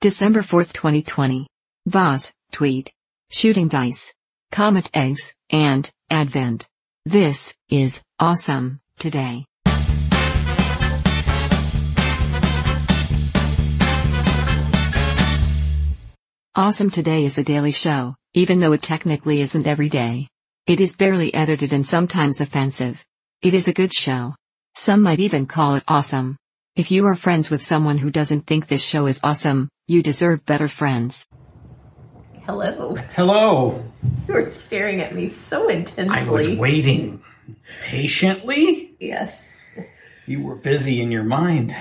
December 4th, 2020. Boss, Tweed. Shooting dice. Comet eggs, and, Advent. This is awesome today. Awesome Today is a daily show, even though it technically isn't every day. It is barely edited and sometimes offensive. It is a good show. Some might even call it awesome. If you are friends with someone who doesn't think this show is awesome, you deserve better friends. Hello. Hello. You were staring at me so intensely. I was waiting patiently. Yes, You were busy in your mind.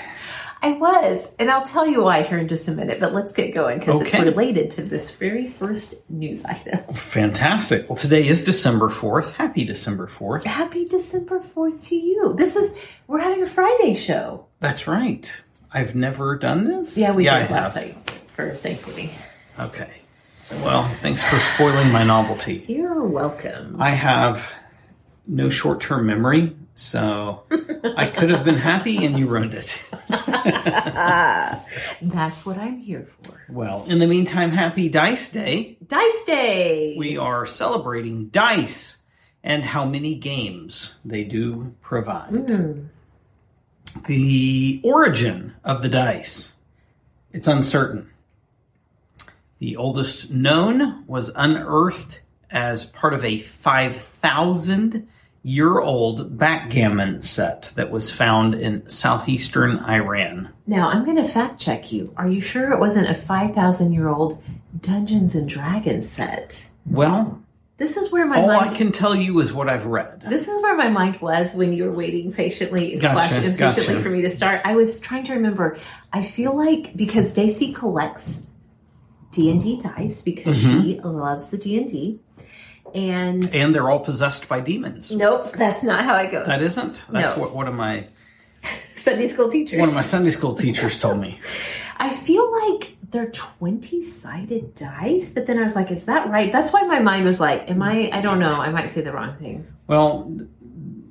I was. And I'll tell you why here in just a minute, but let's get going because it's related to this very first news item. Fantastic. Well, today is December 4th. Happy December 4th. Happy December 4th to you. This is, we're having a Friday show. That's right. I've never done this. Yeah, we I did last night for Thanksgiving. Okay. Well, thanks for spoiling my novelty. You're welcome. I have no short term memory, so I could have been happy and you ruined it. That's what I'm here for. Well, in the meantime, happy Dice Day. Dice Day. We are celebrating dice and how many games they do provide. Hmm. The origin of the dice, it's uncertain. The oldest known was unearthed as part of a 5,000 year old backgammon set that was found in southeastern Iran. Now, I'm going to fact check you. Are you sure it wasn't a 5,000 year old Dungeons and Dragons set? Well, This is where my all mind I can tell you is what I've read. This is where my mind was when you were waiting patiently Gotcha, slash impatiently gotcha. for me to start. I was trying to remember. I feel like because Daisy collects D and D dice because Mm-hmm. she loves the D and D, and And they're all possessed by demons. nope, that's not how it goes. That isn't. That's No. what one of my Sunday school teachers. one of my Sunday school teachers told me. I feel like they're twenty sided dice, but then I was like, is that right? That's why my mind was like, am I? I don't know. I might say the wrong thing. Well,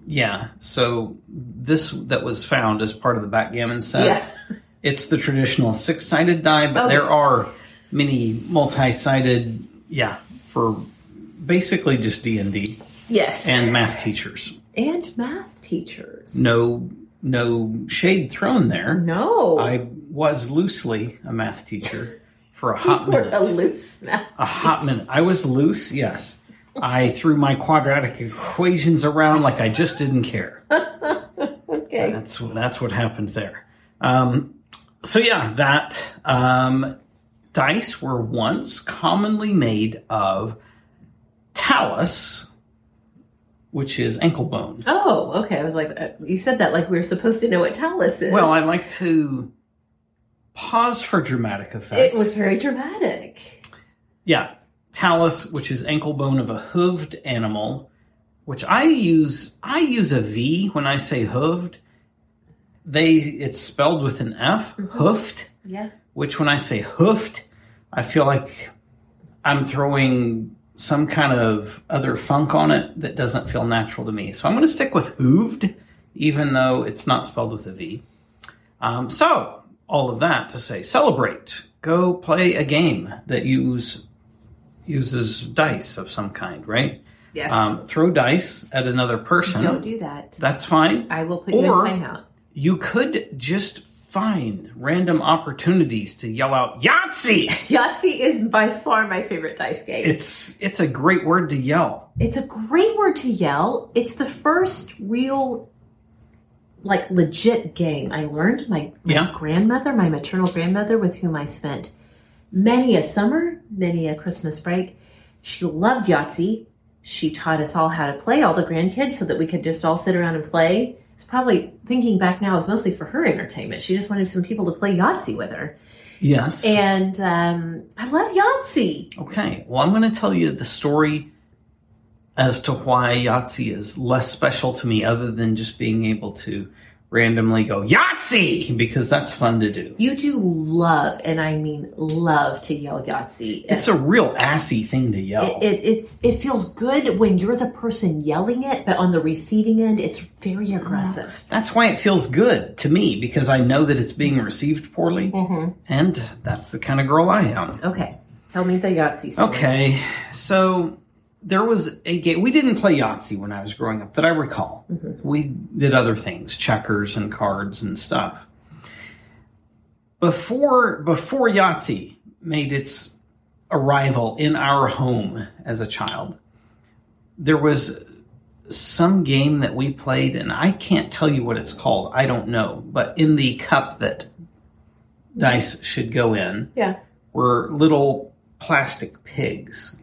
yeah. So this that was found as part of the backgammon set. Yeah. It's the traditional six-sided die, but Oh. there are many multi-sided. Yeah, for basically just D and D Yes. and math teachers. and math teachers. No, no shade thrown there. No. I was loosely a math teacher for a hot minute. a loose math. A hot minute. I was loose, yes. I threw my quadratic equations around like I just didn't care. Okay. That's that's what happened there. Um, so yeah, that um, dice were once commonly made of talus, which is ankle bone. Oh, okay. I was like, uh, you said that like we were supposed to know what talus is. Well, I like to pause for dramatic effect. it was very dramatic. Yeah, talus, which is ankle bone of a hooved animal, which I use. I use a V when I say hooved. They it's spelled with an F, hoofed. Yeah. Which when I say hoofed, I feel like I'm throwing some kind of other funk on it that doesn't feel natural to me. So I'm going to stick with hooved, even though it's not spelled with a V. Um, so all of that to say, celebrate. Go play a game that use uses dice of some kind, right? Yes. Um, throw dice at another person. Don't do that. That's fine. I will put you in Or- timeout. You could just find random opportunities to yell out Yahtzee. Yahtzee is by far my favorite dice game. It's it's a great word to yell. It's a great word to yell. It's the first real, like, legit game I learned. My, my Yeah. grandmother, my maternal grandmother, with whom I spent many a summer, many a Christmas break, she loved Yahtzee. She taught us all how to play, all the grandkids, so that we could just all sit around and play. Probably thinking back now, is mostly for her entertainment. She just wanted some people to play Yahtzee with her. Yes. And um, I love Yahtzee. Okay, well, I'm going to tell you the story as to why Yahtzee is less special to me, other than just being able to randomly go Yahtzee because that's fun to do. You do love, and I mean love, to yell Yahtzee. It's a real assy thing to yell. it, it it's it feels good when you're the person yelling it, but on the receiving end, it's very ah, aggressive. that's why it feels good to me because I know that it's being received poorly, mm-hmm. and that's the kind of girl I am. Okay, tell me the Yahtzee story. Okay, so there was a game. We didn't play Yahtzee when I was growing up, that I recall. Mm-hmm. We did other things, checkers and cards and stuff. Before before Yahtzee made its arrival in our home as a child, there was some game that we played, and I can't tell you what it's called. I don't know, but in the cup that dice should go in, Yeah. were little plastic pigs.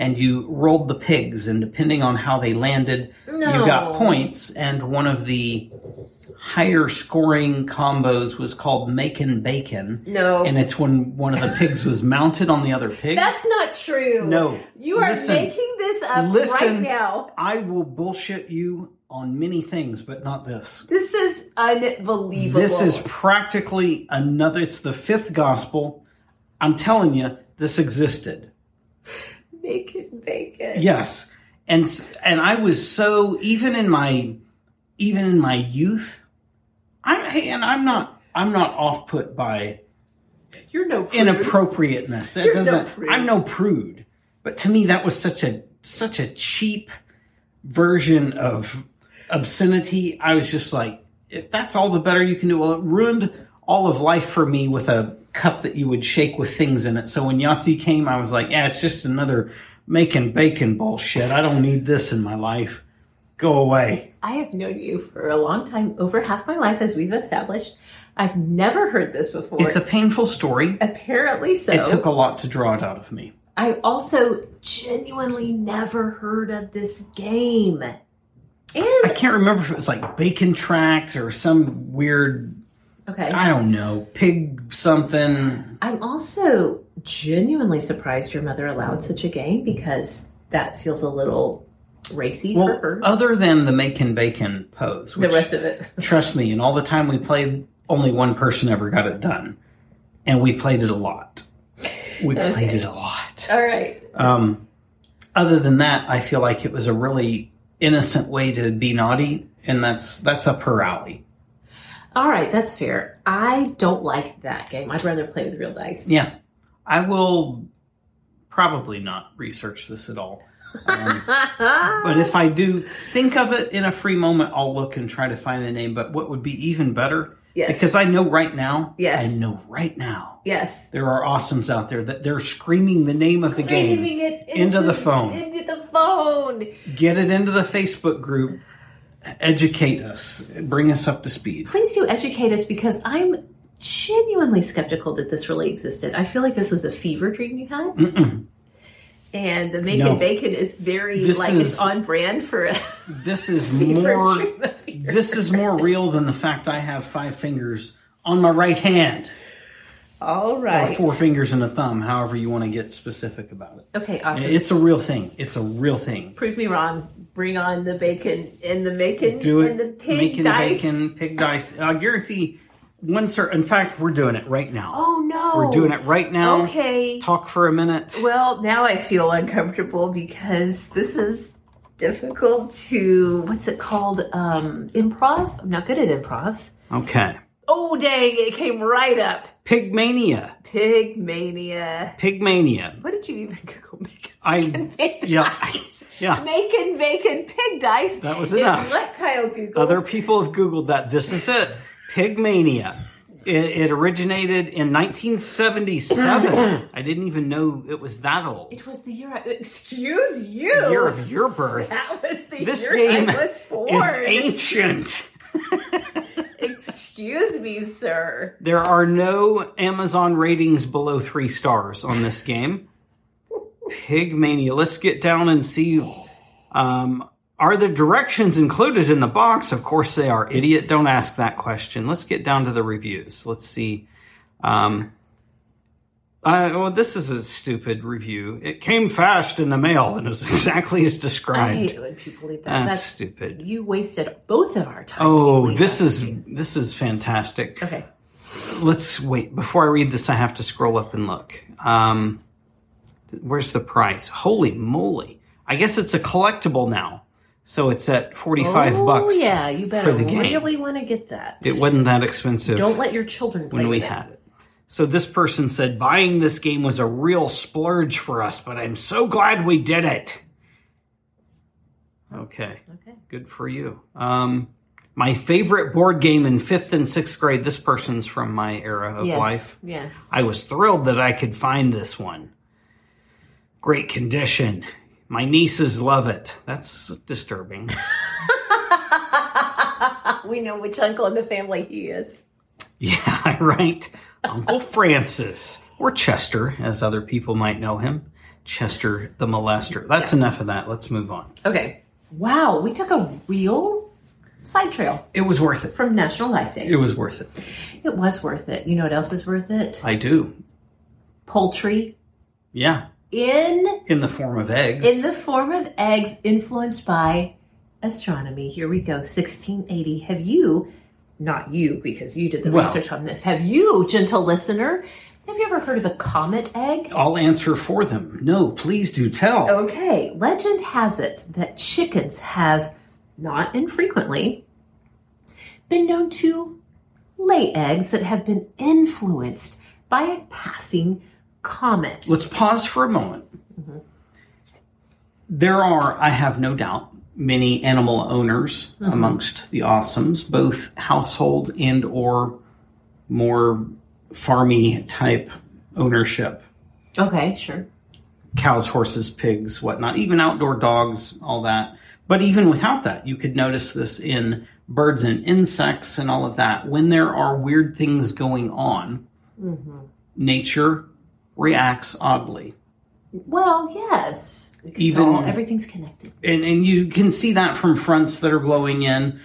And you rolled the pigs, and depending on how they landed, you got points. And one of the higher scoring combos was called Makin' Bacon. No. And it's when one of the pigs was mounted on the other pig. That's not true. No. You are Listen. making this up Listen, right now. I will bullshit you on many things, but not this. This is unbelievable. This is practically another, it's the fifth gospel. I'm telling you, this existed. Bacon, bacon. Yes, and and I was so even in my even in my youth, I'm hey, and I'm not I'm not off put by You're no prude. inappropriateness. That You're doesn't. prude. I'm no prude, but to me that was such a such a cheap version of obscenity. I was just like, if that's all the better you can do, well, it ruined all of life for me with a cup that you would shake with things in it. So when Yahtzee came, I was like, yeah, it's just another making bacon bullshit. I don't need this in my life. Go away. I have known you for a long time, over half my life, as we've established. I've never heard this before. It's a painful story. Apparently so. It took a lot to draw it out of me. I also genuinely never heard of this game. And I can't remember if it was like Bacon Tract or some weird okay, I don't know, pig something. I'm also genuinely surprised your mother allowed such a game because that feels a little racy for her. other than the making bacon pose, the which, rest of it. trust me, and all the time we played, only one person ever got it done, and we played it a lot. We played it a lot. All right. Um, other than that, I feel like it was a really innocent way to be naughty, and that's that's up her alley. All right, that's fair. I don't like that game. I'd rather play with real dice. Yeah, I will probably not research this at all. Um, But if I do think of it in a free moment, I'll look and try to find the name. But what would be even better, Yes. because I know right now, Yes. I know right now, yes. there are awesomes out there that they're screaming the name of the game it into the phone. Into the phone. Get it into the Facebook group. Educate us. Bring us up to speed. Please do educate us because I'm genuinely skeptical that this really existed. I feel like this was a fever dream you had. Mm-mm. And the bacon No. bacon is very This like is- it's on brand for a This is more. This is more real than the fact I have five fingers on my right hand, All right. or four fingers and a thumb. However you want to get specific about it. Okay, awesome. It's a real thing. It's a real thing. Prove me wrong. Bring on the bacon and the bacon Do it. and the pig Making dice. bacon, pig dice. I guarantee one certain. In fact, we're doing it right now. Oh no. We're doing it right now. Okay. Talk for a minute. Well, now I feel uncomfortable because this is difficult to what's it called? Um improv? I'm not good at improv. Okay. Oh dang, it came right up. Pigmania. Pig mania. Pigmania. What did you even Google? Bacon, I. Yeah. Yeah. Making bacon pig dice. That was is enough. What Kyle Googled. Other people have Googled that. This is it. Pigmania. It, it originated in 1977. I didn't even know it was that old. It was the year I. Excuse you. The year of your birth. That was the This year game I was is born. ancient. Excuse me, sir. There are no Amazon ratings below three stars on this game. Pigmania. Let's get down and see. Um, are the directions included in the box? Of course they are. Idiot, don't ask that question. Let's get down to the reviews. Let's see. Um, uh, well, this is a stupid review. It came fast in the mail and it was exactly as I described. hate it when people leave that. That's stupid. You wasted both of our time. Oh, this is this is fantastic. okay. let's wait before I read this. I have to scroll up and look. Um, where's the price? Holy moly! I guess it's a collectible now, so it's at forty five oh, bucks. Oh yeah, you better for the game. really want to get that. It wasn't that expensive Don't let your children play when we with it. had it. So this person said buying this game was a real splurge for us, but I'm so glad we did it. Okay. Okay. Good for you. Um, my favorite board game in fifth and sixth grade. This person's from my era of Yes. life. Yes. I was thrilled that I could find this one. Great condition. My nieces love it. That's disturbing. we know which uncle in the family he is. yeah, right. Uncle Francis, or Chester, as other people might know him. Chester the molester. That's enough of that. Let's move on. Okay. Wow, we took a real side trail It was worth it. from National Dice Day. It was worth it. It was worth it. You know what else is worth it? I do. Poultry Yeah. In In the form of eggs. in the form of eggs influenced by astronomy. Here we go. 1680. Have you, not you, because you did the Well- research on this, have you, gentle listener, have you ever heard of a comet egg? I'll answer for them. No, please do tell. Okay, legend has it that chickens have, not infrequently, been known to lay eggs that have been influenced by a passing comet. Let's pause for a moment. There are, I have no doubt, many animal owners mm-hmm. amongst the awesomes, both household and or more farmy type ownership. Okay, sure. Cows, horses, pigs, whatnot, even outdoor dogs, all that. But even without that, you could notice this in birds and insects and all of that. When there are weird things going on, mm-hmm. nature reacts oddly. Well, yes. Even- all- everything's connected. and and you can see that from fronts that are blowing in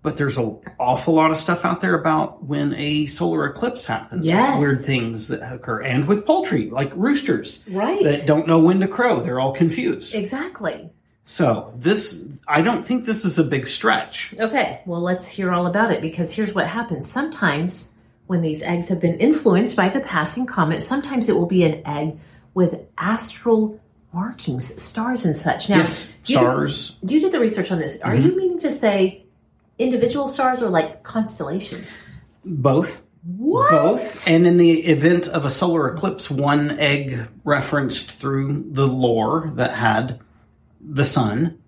but there's an awful lot of stuff out there about when a solar eclipse happens Yes. weird things that occur and with poultry like roosters Right. that don't know when to crow they're all confused Exactly. so this i don't think this is a big stretch Okay, well, let's hear all about it because here's what happens. Sometimes, when these eggs have been influenced by the passing comet, sometimes it will be an egg with astral markings, stars and such. Now, yes you did- stars You did the research on this. Are you mm-hmm. meaning to say individual stars or like constellations? both What? both and in the event of a solar eclipse one egg referenced through the lore that had the sun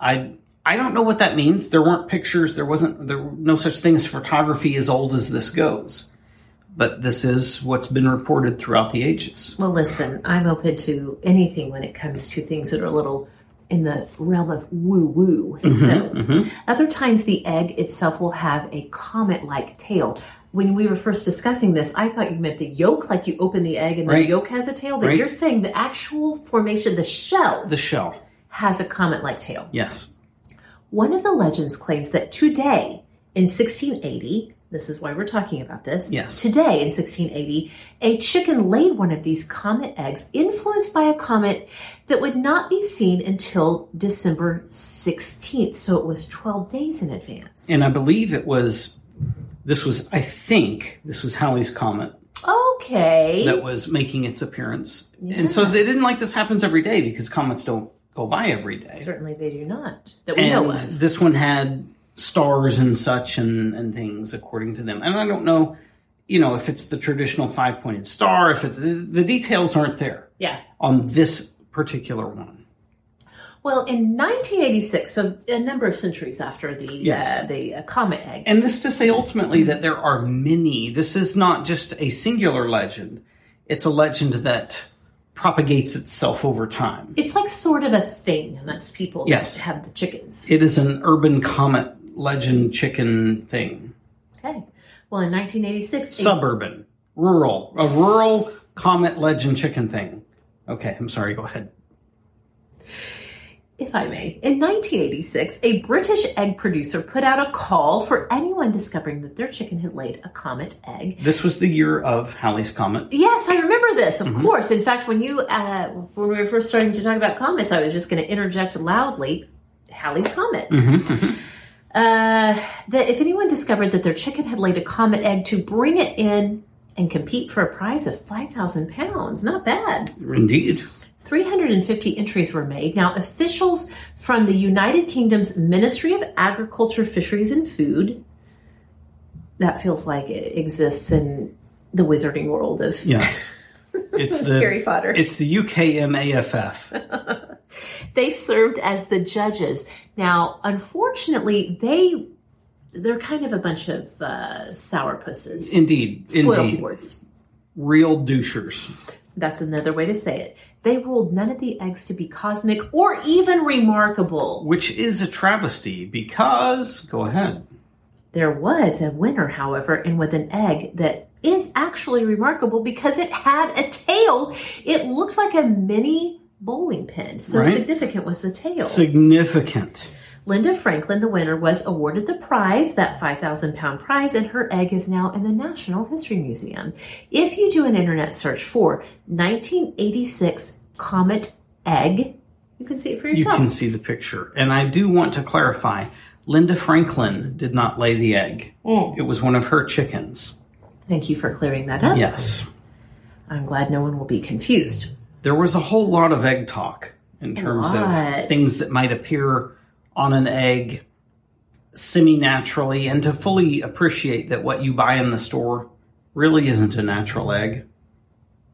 i i don't know what that means there weren't pictures there wasn't there were no such thing as photography as old as this goes but this is what's been reported throughout the ages Well, listen, I'm open to anything when it comes to things that are a little in the realm of woo woo. Mm-hmm, so, mm-hmm. other times the egg itself will have a comet like tail. When we were first discussing this, I thought you meant the yolk, like you open the egg and Right. the yolk has a tail, but Right. you're saying the actual formation, the shell, the shell has a comet like tail. yes One of the legends claims that today, in 1680, this is why we're talking about this. Yes. Today, in 1680, a chicken laid one of these comet eggs influenced by a comet that would not be seen until December 16th. So it was 12 days in advance. and i believe it was this was i think this was halley's comet okay. that was making its appearance. And so they didn't like this happens every day because comets don't go by every day. Certainly they do not. That we know of. this one had stars and such and, and things according to them. And I don't know, you know, if it's the traditional five pointed star, if it's the, the details aren't there Yeah. on this particular one. Well, in 1986, so a number of centuries after the Yes. uh, the uh, comet egg, And this to say ultimately that there are many. This is not just a singular legend. It's a legend that propagates itself over time. it's like sort of a thing amongst people Yes. that have the chickens. It is an urban comet legend chicken thing. Okay. Well, in 1986, a- Suburban, rural, a rural comet legend chicken thing. Okay, I'm sorry, go ahead. If I may, in 1986, a British egg producer put out a call for anyone discovering that their chicken had laid a comet egg. This was the year of Halley's Comet. Yes, I remember this, of Mm-hmm. course. In fact, when you uh, when we were first starting to talk about comets, I was just going to interject loudly, Halley's Comet. Mm-hmm, Uh, that if anyone discovered that their chicken had laid a comet egg, to bring it in and compete for a prize of five thousand pounds. Not bad. Indeed. 350 entries were made. Now, officials from the United Kingdom's Ministry of Agriculture, Fisheries, and Food, that feels like it exists in the wizarding world of Yes. It's the Harry Potter. It's the UKMAFF. they served as the judges. Now, unfortunately, they they're kind of a bunch of uh, sourpusses, Indeed. spoil Indeed. sports. Real douchers. That's another way to say it. They ruled none of the eggs to be cosmic or even remarkable. Which is a travesty because go ahead. There was a winner, however, and with an egg that is actually remarkable because it had a tail. It looked like a mini bowling pin. So Right. significant was the tail. Significant. Linda Franklin, the winner, was awarded the prize, that 5,000 pound prize, and her egg is now in the National History Museum. If you do an internet search for 1986 Comet Egg, you can see it for yourself. You can see the picture. And I do want to clarify Linda Franklin did not lay the egg. Mm. It was one of her chickens. Thank you for clearing that up. Yes. I'm glad no one will be confused. There was a whole lot of egg talk in terms of things that might appear on an egg semi naturally and to fully appreciate that what you buy in the store really isn't a natural egg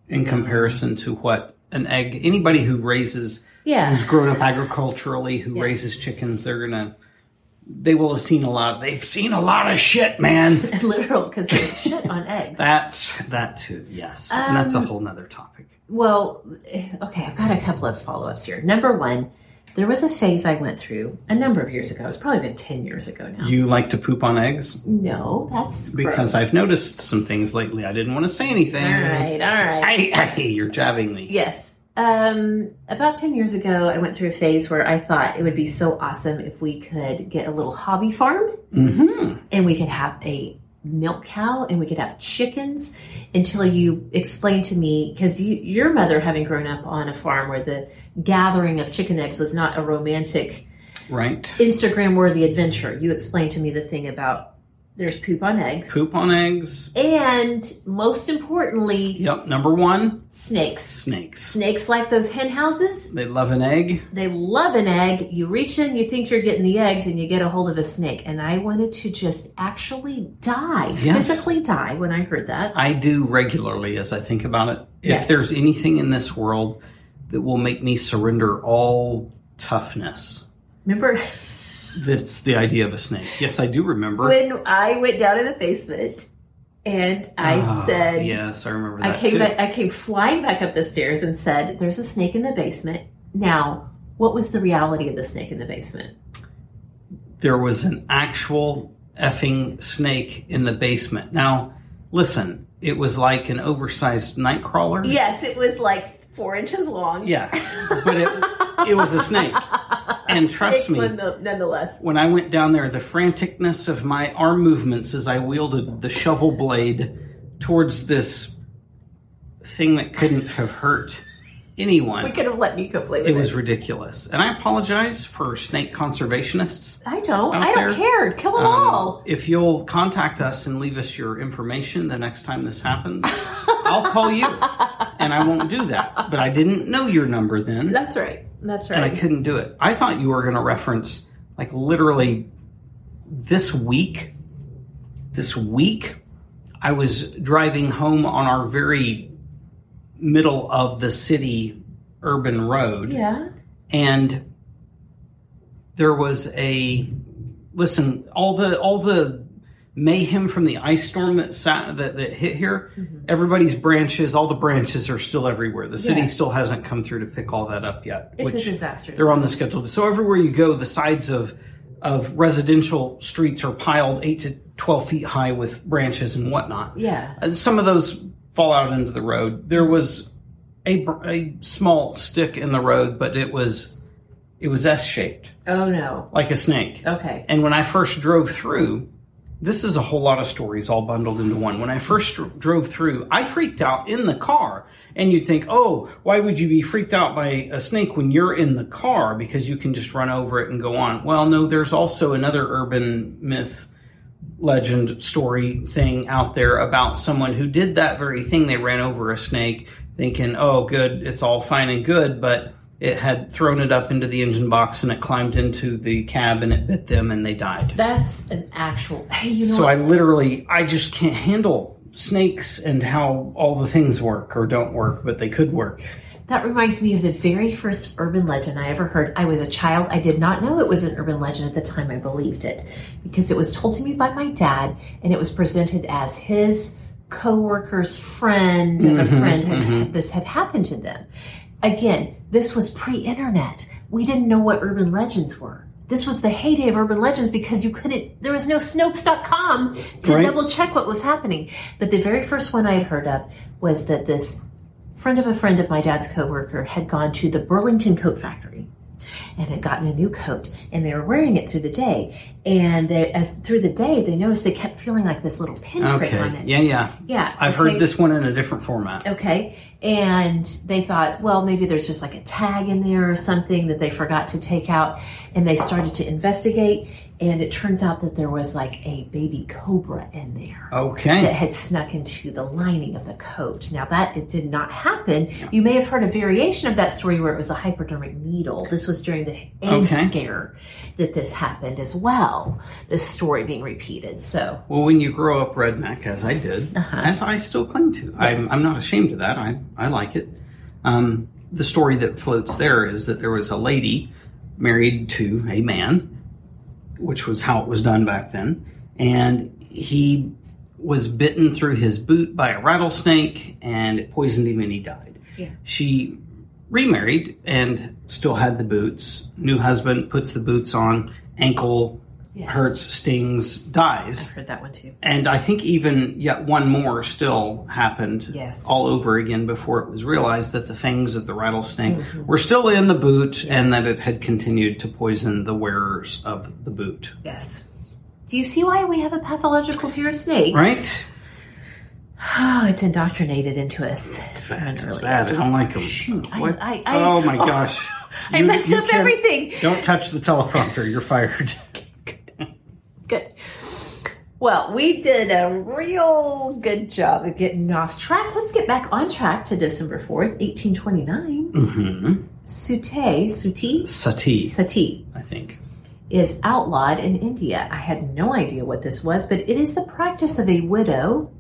in comparison to what an egg anybody who raises Yeah. who's grown up agriculturally who raises chickens they're gonna they will have seen a lot they've seen a lot of shit man Literal, because there's shit on eggs. that that too yes and that's a Um, whole nother topic Well, eh, okay, I've got a couple of follow ups here. Number one, there was a phase I went through a number of years ago. It's probably been 10 years ago now. you like to poop on eggs no, that's because gross. I've noticed some things lately. I didn't want to say anything. All right, all right. Hey, you're jabbing me. Yes. Um, about 10 years ago, I went through a phase where I thought it would be so awesome if we could get a little hobby farm Mm-hmm. and we could have a milk cow and we could have chickens until you explained to me because you, your mother having grown up on a farm where the gathering of chicken eggs was not a romantic Right. instagram worthy adventure you explained to me the thing about there's poop on eggs Poop on eggs. and most importantly Yep. Number one, snakes snakes. snakes like those hen houses They love an egg. they love an egg. You reach in, you think you're getting the eggs, and you get a hold of a snake. And I wanted to just actually die, Yes. physically die when I heard that. I do regularly as I think about it. If Yes. there's anything in this world that will make me surrender all toughness, Remember that's the idea of a snake. Yes, I do remember. when I went down in the basement and I Ah, said, yes, I remember I came back, I came flying back up the stairs and said, "There's a snake in the basement." Now, what was the reality of the snake in the basement? there was an actual effing snake in the basement. Now, listen, it was like an oversized night crawler. Yes, it was like four inches long. Yeah, but it, it was a snake. And trust me, nonetheless. when I went down there, the franticness of my arm movements as I wielded the shovel blade towards this thing that couldn't have hurt anyone. We could have let Nico play with it it. was ridiculous. And I apologize for snake conservationists. I don't. I don't there. care. Kill them Um, all. If you'll contact us and leave us your information the next time this happens, I'll call you. And I won't do that. But I didn't know your number then, That's right. That's right. and I couldn't do it. I thought you were going to reference, like, literally this week. This week, I was driving home on our very middle of the city urban road yeah. and there was a listen all the all the mayhem from the ice storm that sat that, that hit here. Everybody's branches, all the branches are still everywhere. The city Mm-hmm. Yeah. still hasn't come through to pick all that up yet. It's a disaster. They're on the schedule. So everywhere you go, the sides of of residential streets are piled eight to twelve feet high with branches and whatnot. Yeah. Uh, Some of those fall out into the road. There was a, a small stick in the road, but it was it was S shaped, Oh no. like a snake. Okay. And when I first drove through, this is a whole lot of stories all bundled into one. When I first dr- drove through, I freaked out in the car. And you'd think, oh, why would you be freaked out by a snake when you're in the car because you can just run over it and go on? Well, no, there's also another urban myth, legend, story thing out there about someone who did that very thing. They ran over a snake thinking, oh, good, it's all fine and good, but it had thrown it up into the engine box and it climbed into the cab and it bit them and they died. That's an actual. Hey, you know So what? I literally, I just can't handle snakes and how all the things work or don't work, but they could work. That reminds me of the very first urban legend I ever heard. I was a child. I did not know it was an urban legend at the time I believed it because it was told to me by my dad and it was presented as his co-worker's friend of a mm-hmm, friend had, mm-hmm. this had happened to them. Again, this was pre-internet. We didn't know what urban legends were. This was the heyday of urban legends because you couldn't, there was no Snopes.com to Right. double check what was happening. But the very first one I had heard of was that this friend of a friend of my dad's coworker had gone to the Burlington Coat Factory and had gotten a new coat and they were wearing it through the day and they as through the day they noticed they kept feeling like this little pinprick on Okay. it Yeah, yeah. Yeah, I've okay. heard this one in a different format. okay and they thought well maybe there's just like a tag in there or something that they forgot to take out and they started to investigate and it turns out that there was like a baby cobra in there Okay. that had snuck into the lining of the coat. Now that it did not happen. You may have heard a variation of that story where it was a hypodermic needle. This was during the egg Okay. scare that this happened as well. This story being repeated. So Well, when you grow up redneck, as I did, as I still cling to, Uh-huh. Yes. I'm, I'm not ashamed of that. I, I like it. Um, the story that floats there is that there was a lady married to a man, which was how it was done back then, and he was bitten through his boot by a rattlesnake and it poisoned him and he died. Yeah. She remarried and still had the boots. New husband puts the boots on, ankle Yes. hurts, stings, dies. I've heard that one too. And I think even yet one more still happened Yes. all over again before it was realized that the fangs of the rattlesnake Mm-hmm. were still in the boot and that it had continued to poison the wearers of the boot. Yes. Do you see why we have a pathological fear of snakes? Right? Oh, it's indoctrinated into us. from an It's early bad. I don't like them. Shoot, I- What? I- I- oh my oh, gosh. I messed up can't- everything. Don't touch the teleprompter. You're fired. Good. Well, we did a real good job of getting off track. Let's get back on track to December 4th, 1829. mm-hmm. Sute, Suti, Sati, Sati I think. is outlawed in India. I had no idea what this was, but it is the practice of a widow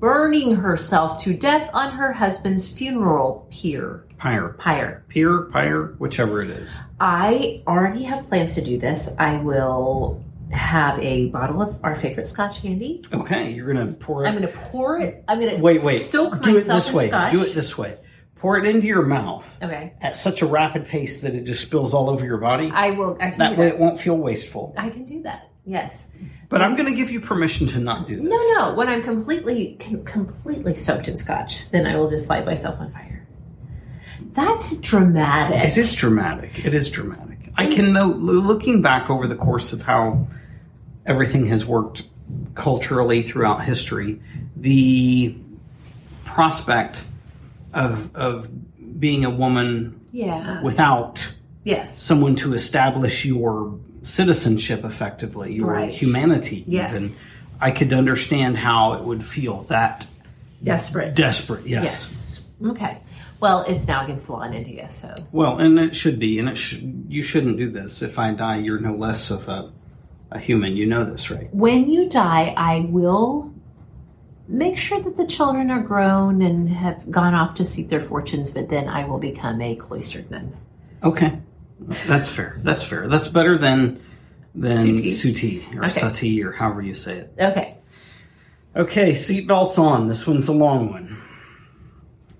burning herself to death on her husband's funeral pyre. Pyre. Pyre. Pier, pyre, whichever it is. I already have plans to do this. I will have a bottle of our favorite Scotch candy. Okay, you're gonna pour it. I'm going to pour it. I'm going to wait, wait. soak Do it this in way. Scotch. Do it this way. Pour it into your mouth Okay. at such a rapid pace that it just spills all over your body. I will. I can that way, that. it won't feel wasteful. I can do that. Yes. But I'm going to give you permission to not do this. No, no. When I'm completely, com- completely soaked in Scotch, then I will just light myself on fire. That's dramatic. It is dramatic. It is dramatic. I can know, looking back over the course of how everything has worked culturally throughout history, the prospect of of being a woman Yeah. without yes. someone to establish your citizenship effectively, your Right. humanity Yes. even. I could understand how it would feel that Desperate. desperate. Yes. yes. Okay. Well, it's now against the law in India, so Well, and it should be, and it sh- you shouldn't do this. If I die, you're no less of a, a human. You know this, right? when you die, I will make sure that the children are grown and have gone off to seek their fortunes, but then I will become a cloistered nun. Okay. That's fair. That's fair. That's better than than Suti. or Okay. sati or however you say it. Okay. Okay, seatbelts on. This one's a long one,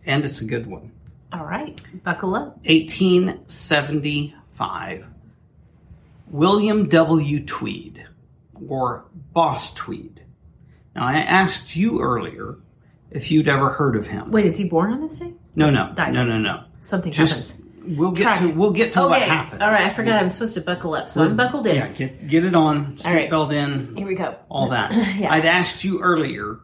and it's a good one. All right. Buckle up. 1875. William W. Tweed, or Boss Tweed. Now, I asked you earlier if you'd ever heard of him. Wait, is he born on this day? No, no, Died. no, no, no. Something Just happens. We'll get to we'll get to okay. what happens. All right. I forgot I'm supposed to buckle up, so I'm buckled in. Yeah, get get it on, All right. seatbelt in, Here we go. all that. Yeah. I'd asked you earlier,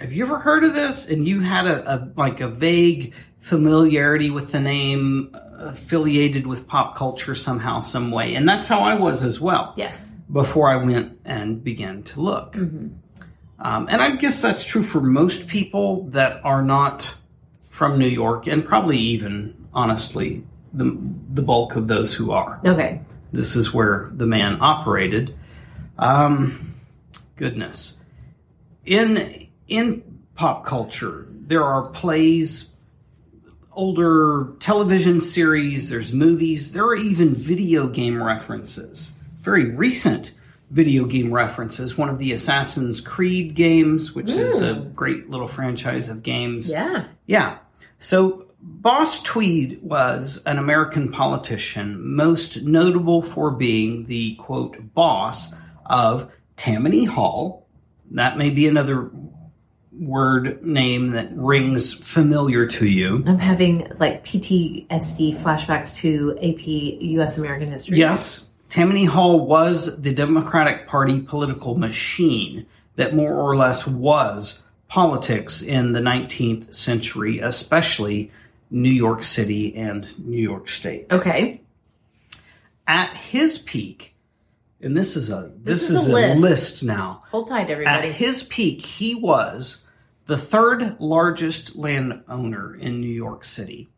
have you ever heard of this? And you had a, a like a vague familiarity with the name, affiliated with pop culture somehow, some way, and that's how I was as well. Yes. Before I went and began to look, Mm-hmm. um, and I guess that's true for most people that are not from New York, and probably even honestly the the bulk of those who are Okay. this is where the man operated. Um, goodness, in in pop culture, there are plays, older television series. There's movies. There are even video game references. Very recent video game references. One of the Assassin's Creed games, which is a great little franchise of games. Yeah. Yeah. So Boss Tweed was an American politician, most notable for being the quote boss of Tammany Hall. That may be another word name that rings familiar to you. I'm having like PTSD flashbacks to AP U.S. American history. Yes, Tammany Hall was the Democratic Party political machine that more or less was politics in the 19th century, especially New York City and New York State. Okay. At his peak, and this is a this, This is, is a list. list now. Hold tight, everybody. At his peak, he was the third largest landowner in New York City,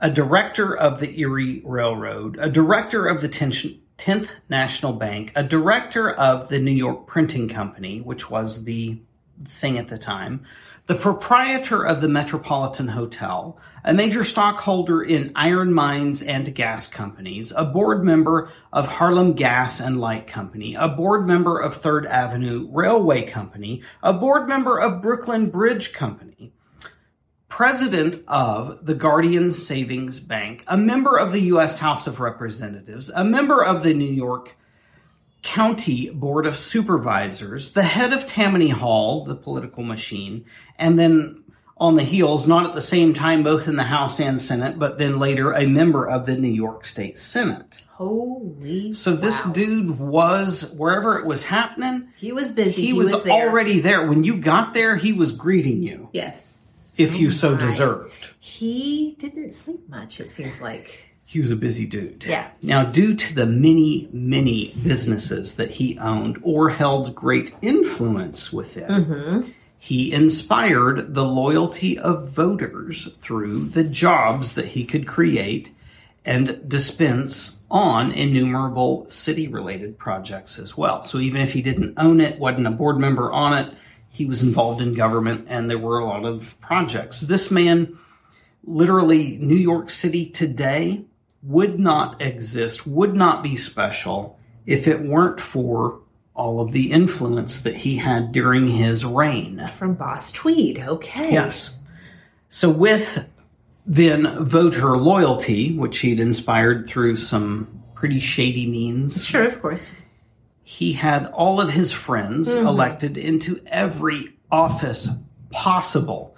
a director of the Erie Railroad, a director of the 10th 10th National Bank, a director of the New York Printing Company, which was the thing at the time, the proprietor of the Metropolitan Hotel, a major stockholder in iron mines and gas companies, a board member of Harlem Gas and Light Company, a board member of Third Avenue Railway Company, a board member of Brooklyn Bridge Company, president of the Guardian Savings Bank, a member of the U.S. House of Representatives, a member of the New York County Board of Supervisors, the head of Tammany Hall, the political machine, and then on the heels, not at the same time, both in the House and Senate, but then later a member of the New York State Senate. Holy. So this wow. dude was, wherever it was happening, He was busy. he, was, there. already there. When you got there, he was greeting you, Yes. if you oh so my. deserved. He didn't sleep much, it seems like. He was a busy dude. Yeah. Now, due to the many, many businesses that he owned or held great influence within, Mm-hmm. he inspired the loyalty of voters through the jobs that he could create and dispense on innumerable city related projects as well. So even if he didn't own it, wasn't a board member on it, he was involved in government and there were a lot of projects. This man, literally, New York City today would not exist, would not be special if it weren't for all of the influence that he had during his reign. From Boss Tweed. Okay. Yes. So with then voter loyalty, which he'd inspired through some pretty shady means, Sure, of course. he had all of his friends Mm-hmm. elected into every office possible.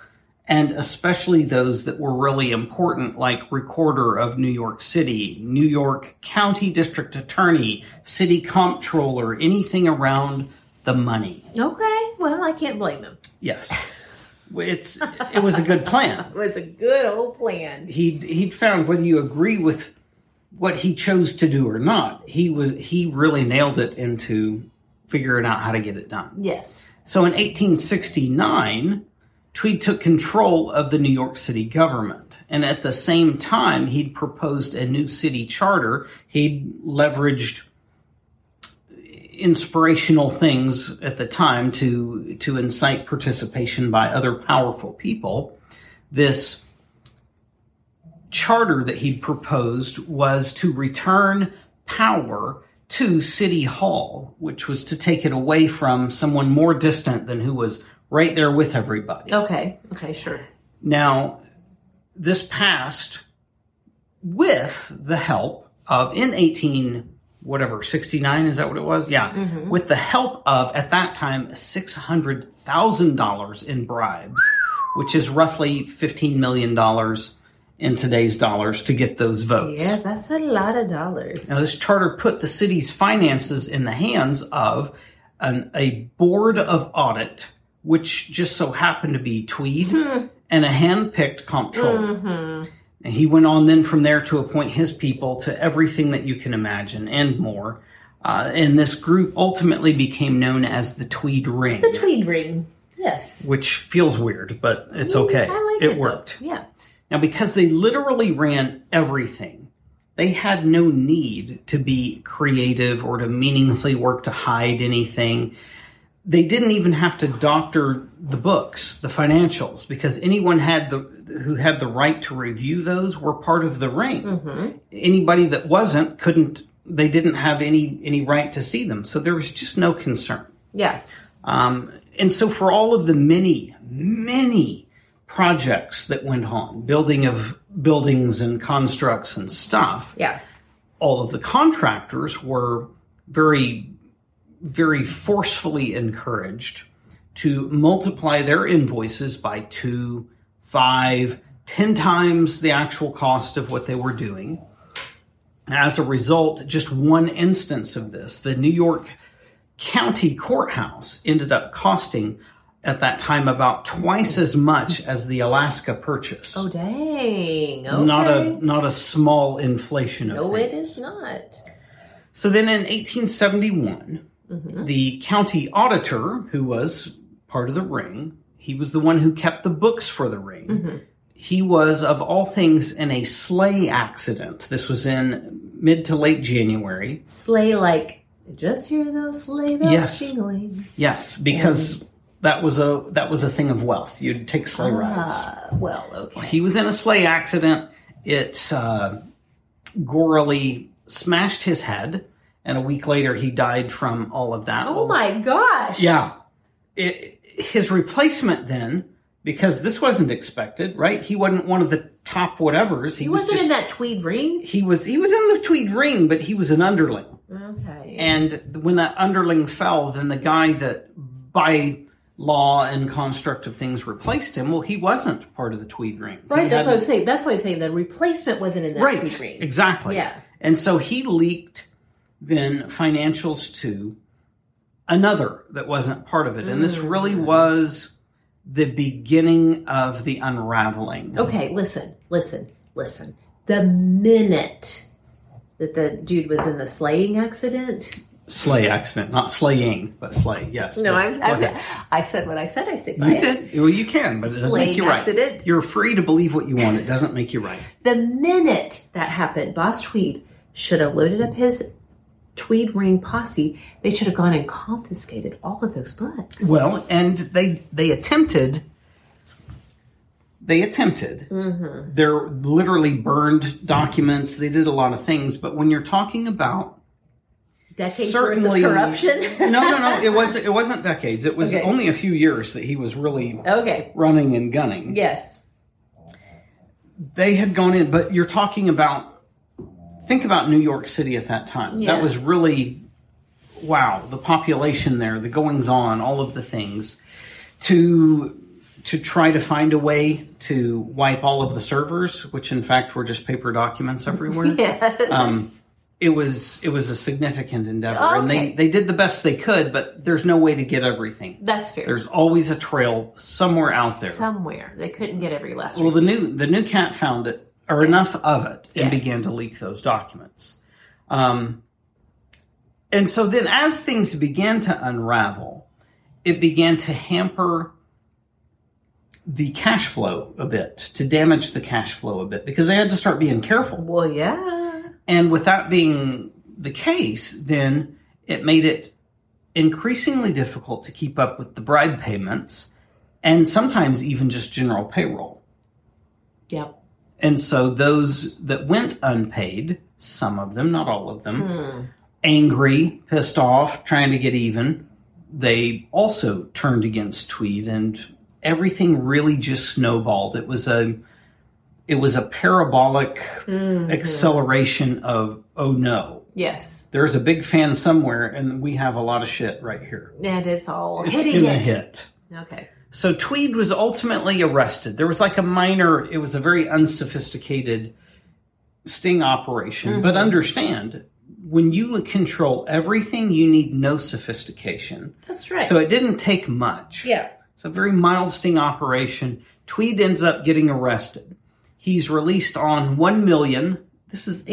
And especially those that were really important, like Recorder of New York City, New York County District Attorney, City Comptroller, anything around the money. Okay. Well, I can't blame him. Yes. It's it was a good plan. It was a good old plan. He he found whether you agree with what he chose to do or not, he was he really nailed it into figuring out how to get it done. Yes. So in 1869, Tweed took control of the New York City government. And at the same time, he'd proposed a new city charter. He'd leveraged inspirational things at the time to, to incite participation by other powerful people. This charter that he'd proposed was to return power to City Hall, which was to take it away from someone more distant than who was right there with everybody. Okay. Okay. Sure. Now, this passed with the help of in 18 whatever 69 is that what it was yeah mm-hmm. with the help of at that time $600,000 in bribes which is roughly 15 million dollars in today's dollars to get those votes Yeah, that's a lot of dollars. now, this charter put the city's finances in the hands of an, a board of audit, which just so happened to be Tweed hmm. and a hand-picked comptroller. Mm-hmm. And he went on then from there to appoint his people to everything that you can imagine and more. Uh, and this group ultimately became known as the Tweed Ring, The tweed ring. Yes. which feels weird, but it's mm, okay. I like it it. though. worked. Yeah. Now, because they literally ran everything, they had no need to be creative or to meaningfully work to hide anything. They didn't even have to doctor the books, the financials, because anyone had the who had the right to review those were part of the ring. Anybody that wasn't couldn't. They didn't have any any right to see them, so there was just no concern. Yeah. Um, and so, for all of the many, many projects that went on, building of buildings and constructs and stuff, Yeah. all of the contractors were very, very forcefully encouraged to multiply their invoices by two, five, ten times the actual cost of what they were doing. As a result, just one instance of this, the New York County Courthouse ended up costing at that time about twice as much as the Alaska purchase. Oh, dang. Okay. Not a not a small inflation of No, things. it is not. So then in 1871, Mm-hmm. the county auditor, who was part of the ring, he was the one who kept the books for the ring. Mm-hmm. He was, of all things, in a sleigh accident. This was in mid to late January. Sleigh like, just hear those sleigh bells Yes. jingling. Yes, because that was a that was a thing of wealth. You'd take sleigh rides. Uh, well, okay. He was in a sleigh accident. It uh, gorily smashed his head, and a week later he died from all of that. Oh Well, my gosh. Yeah. It, his replacement then, because this wasn't expected, right? He wasn't one of the top whatevers. He, He was wasn't just, in that tweed ring? He was he was in the tweed ring, but he was an underling. Okay. And when that underling fell, then the guy that by law and construct of things replaced him, well, he wasn't part of the tweed ring. right, He that's what I'm saying. That's why I'm saying the replacement wasn't in that right, tweed ring. exactly. Yeah. And so he leaked then financials to another that wasn't part of it. And this really Mm. was the beginning of the unraveling. Okay, listen, listen, listen. The minute that the dude was in the slaying accident. Slay accident, not slaying, but slay. Yes. No, I'm, I'm. I said what I said. I said You did. Well, you can, but it doesn't make you Slaying right. accident. You're free to believe what you want. It doesn't make you right. The minute that happened, Boss Tweed should have loaded up his Tweed Ring posse. They should have gone and confiscated all of those books. Well, and they they attempted. They attempted. Mm-hmm. They're literally burned documents. They did a lot of things, but when you're talking about Decades certainly corruption. no, no, no. It wasn't. It wasn't decades. It was Okay. only a few years that he was really okay. running and gunning. Yes. They had gone in, but you're talking about. Think about New York City at that time. Yeah. That was really wow. The population there, the goings on, all of the things to to try to find a way to wipe all of the servers, which in fact were just paper documents everywhere. Yes. Um, it was it was a significant endeavor, and they they did the best they could, but there's no way to get everything. That's fair. There's always a trail somewhere out there. Somewhere. They couldn't get every last well, the new the new cat found it or enough of it and Yeah. began to leak those documents. Um, and so then, as things began to unravel, it began to hamper the cash flow a bit, to damage the cash flow a bit, because they had to start being careful. Well, yeah. And with that being the case, then it made it increasingly difficult to keep up with the bribe payments and sometimes even just general payroll. Yep. And so those that went unpaid, some of them, not all of them, hmm. angry, pissed off, trying to get even, they also turned against Tweed and everything really just snowballed. It was a it was a parabolic mm-hmm. acceleration of oh no. Yes. There's a big fan somewhere and we have a lot of shit right here. And it's all It's hitting gonna it. hit. Okay. So Tweed was ultimately arrested. There was like a minor, it was a very unsophisticated sting operation. But mm-hmm. understand, when you control everything, you need no sophistication. That's right. So it didn't take much. yeah. It's a very mild sting operation. Tweed ends up getting arrested. He's released on one million. This is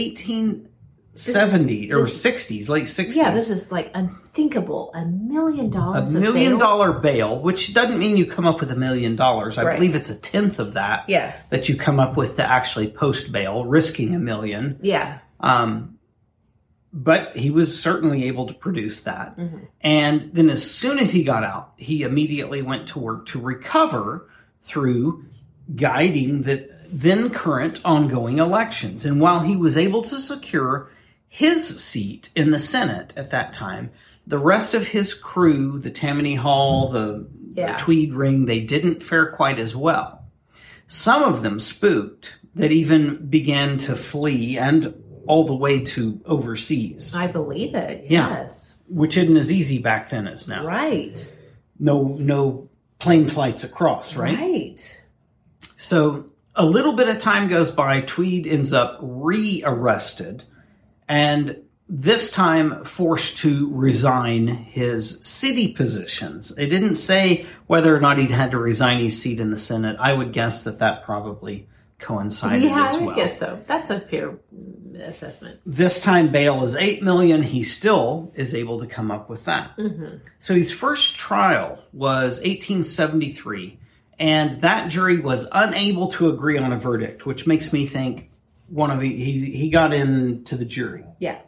eighteen seventy or this- sixties, late sixties. Yeah, this is like unthinkable. A million dollars. of million dollar bail, which doesn't mean you come up with a million dollars. I Right. believe it's a tenth of that. Yeah. That you come up with to actually post bail, risking a million. Yeah. Um, but he was certainly able to produce that. Mm-hmm. And then as soon as he got out, he immediately went to work to recover through guiding the then current ongoing elections. And while he was able to secure his seat in the Senate at that time, the rest of his crew, the Tammany Hall, the, Yeah. the Tweed Ring, they didn't fare quite as well. Some of them spooked that even began to flee and all the way to overseas, I believe it. Yeah. Yes. which isn't as easy back then as now. Right. No, no plane flights across, right? Right. So a little bit of time goes by. Tweed ends up re-arrested, and this time forced to resign his city positions. It didn't say whether or not he'd had to resign his seat in the Senate. I would guess that that probably coincided Yeah, as I well. guess so. That's a fair assessment. This time bail is eight million. He still is able to come up with that. Mm-hmm. So his first trial was 1873, and that jury was unable to agree on a verdict, which makes me think one of the, he he got into the jury. Yeah.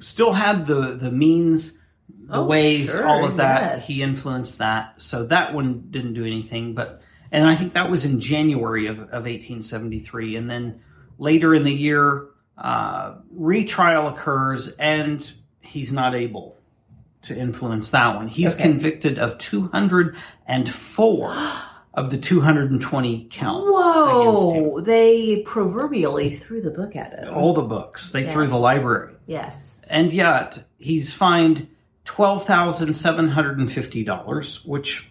Still had the the means, the Oh, ways, sure, all of that. yes. He influenced that. So that one didn't do anything, but and I think that was in January of, of 1873, and then later in the year, uh, retrial occurs, and he's not able to influence that one. He's Okay. convicted of 204 of the 220 counts. Whoa! They proverbially threw the book at him. All the books they threw the library, Yes. and yet he's fined twelve thousand seven hundred and fifty dollars, which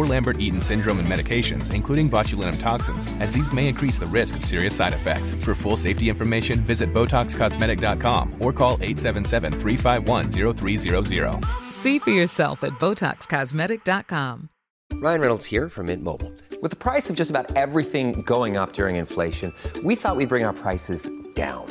Lambert-Eaton syndrome and medications, including botulinum toxins, as these may increase the risk of serious side effects. For full safety information, visit BotoxCosmetic.com or call 877-351-0300. See for yourself at BotoxCosmetic.com. Ryan Reynolds here from Mint Mobile. With the price of just about everything going up during inflation, we thought we'd bring our prices down.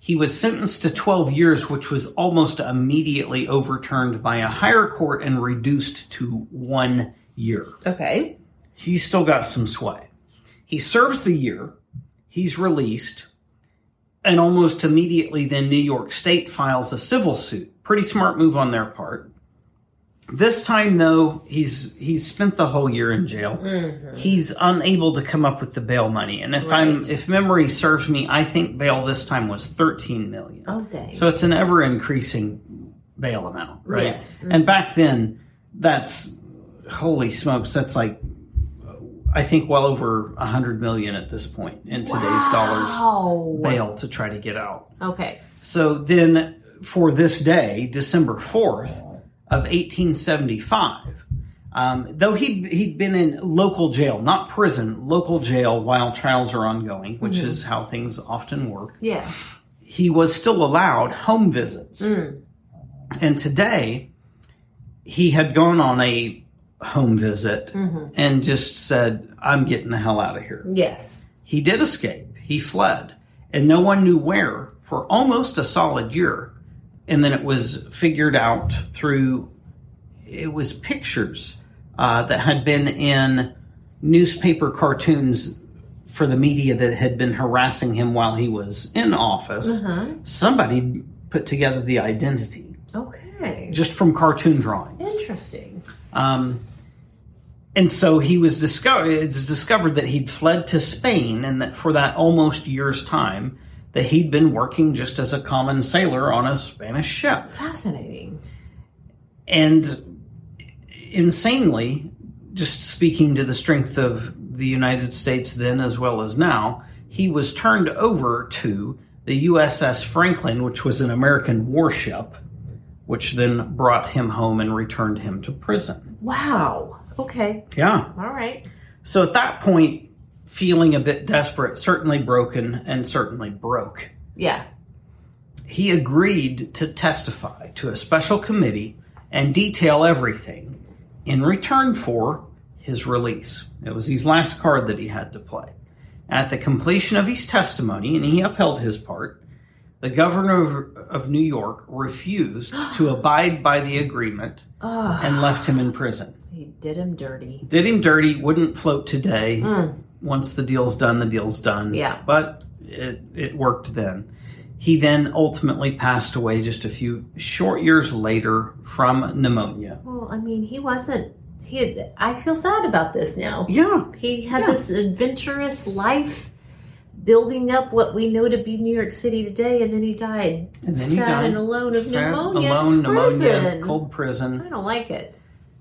He was sentenced to 12 years, which was almost immediately overturned by a higher court and reduced to one year. Okay. He's still got some sway. He serves the year, he's released, and almost immediately then New York State files a civil suit. Pretty smart move on their part. This time, though, he's he's spent the whole year in jail. Mm-hmm. He's unable to come up with the bail money, and if I'm if memory serves me, I think bail this time was thirteen million. Oh, dang. So it's an ever increasing bail amount, right? Yes. And mm-hmm. back then, that's holy smokes, that's like I think well over a hundred million at this point in today's dollars bail to try to get out. Okay. So then, for this day, December 4th of 1875, um, though he'd, he'd been in local jail, not prison, local jail while trials are ongoing, which Mhm. is how things often work, Yeah. he was still allowed home visits. And today, he had gone on a home visit Mhm. and just said, I'm getting the hell out of here. Yes. He did escape. He fled. And no one knew where for almost a solid year. And then it was figured out through, it was pictures uh, that had been in newspaper cartoons for the media that had been harassing him while he was in office. Uh-huh. Somebody put together the identity Okay. just from cartoon drawings. Interesting. Um, and so he was discovered. It's discovered that he'd fled to Spain, and that for that almost year's time, that he'd been working just as a common sailor on a Spanish ship. Fascinating. And insanely, just speaking to the strength of the United States then as well as now, he was turned over to the USS Franklin, which was an American warship, which then brought him home and returned him to prison. Wow. Okay. Yeah. All right. So at that point, feeling a bit desperate, certainly broken, and certainly broke, Yeah. he agreed to testify to a special committee and detail everything in return for his release. It was his last card that he had to play. At the completion of his testimony, and he upheld his part, the governor of, of New York refused to abide by the agreement and left him in prison. he did him dirty. Did him dirty, wouldn't float today. Mm. Once the deal's done, the deal's done. Yeah. But it, it worked then. He then ultimately passed away just a few short years later from pneumonia. Well, I mean, he wasn't. He. Had, I feel sad about this now. Yeah. He had Yeah. this adventurous life, building up what we know to be New York City today, and then he died. And then sad he died. and alone of Sad, pneumonia. in Alone, pneumonia, prison. cold prison. I don't like it.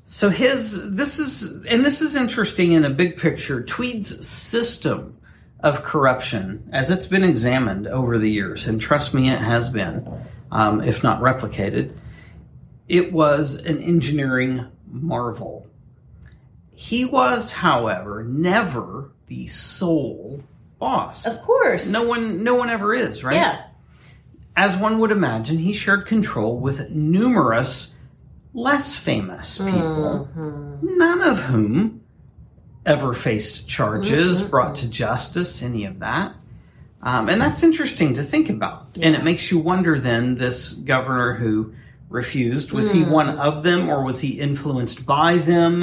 So his this is and this is interesting in a big picture. Tweed's system of corruption, as it's been examined over the years, and trust me, it has been, um, if not replicated, it was an engineering marvel. He was, however, never the sole boss. Of course. No one, no one ever is, right? Yeah. As one would imagine, he shared control with numerous less famous people, Mm-hmm. none of whom ever faced charges, brought to justice, any of that. Um, and that's interesting to think about. And it makes you wonder then this governor who refused, was he one of them or was he influenced by them?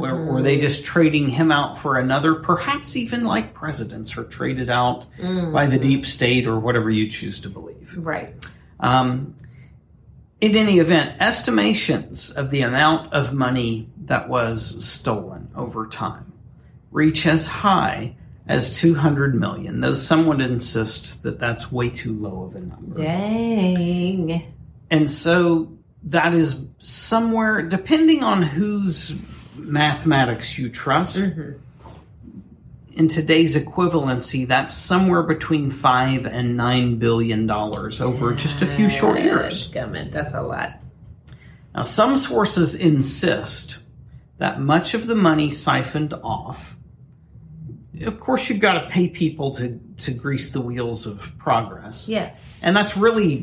Were, were they just trading him out for another, perhaps even like presidents, are traded out by the deep state or whatever you choose to believe? Right. Um, in any event, estimations of the amount of money that was stolen over time reach as high as 200 million, though some would insist that that's way too low of a number. Dang. And so that is somewhere, depending on whose mathematics you trust, mm-hmm. In today's equivalency, that's somewhere between five and nine billion dollars over just a few short years. Gummit, that's a lot. Now, some sources insist that much of the money siphoned off. Of course, you've got to pay people to, to grease the wheels of progress. Yeah. And that's really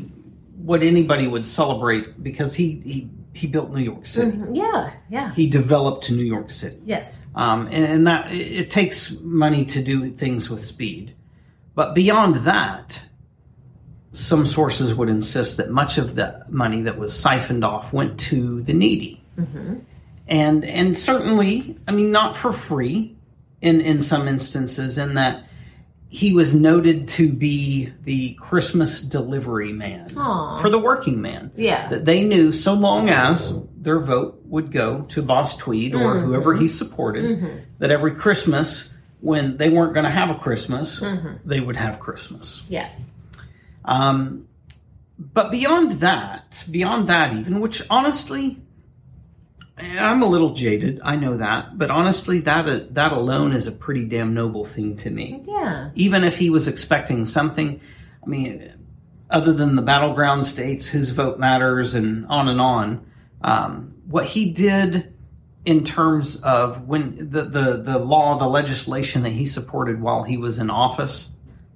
what anybody would celebrate because he, he, he built New York City. Mhm. Yeah. Yeah. He developed New York City. yes. Um, and, and that it, it takes money to do things with speed. But beyond that, some sources would insist that much of the money that was siphoned off went to the needy. And and certainly, I mean, not for free in, in some instances, in that he was noted to be the Christmas delivery man Aw. for the working man Yeah. that they knew so long as their vote would go to Boss Tweed or Mhm. whoever he supported. Mhm. That every Christmas, when they weren't going to have a Christmas, Mhm. they would have Christmas. Yeah. Um, but beyond that, beyond that, even which honestly, I'm a little jaded. I know that, but honestly, that that alone is a pretty damn noble thing to me. Yeah. Even if he was expecting something, I mean, other than the battleground states, whose vote matters, and on and on. Um, what he did in terms of when the, the the law, the legislation that he supported while he was in office,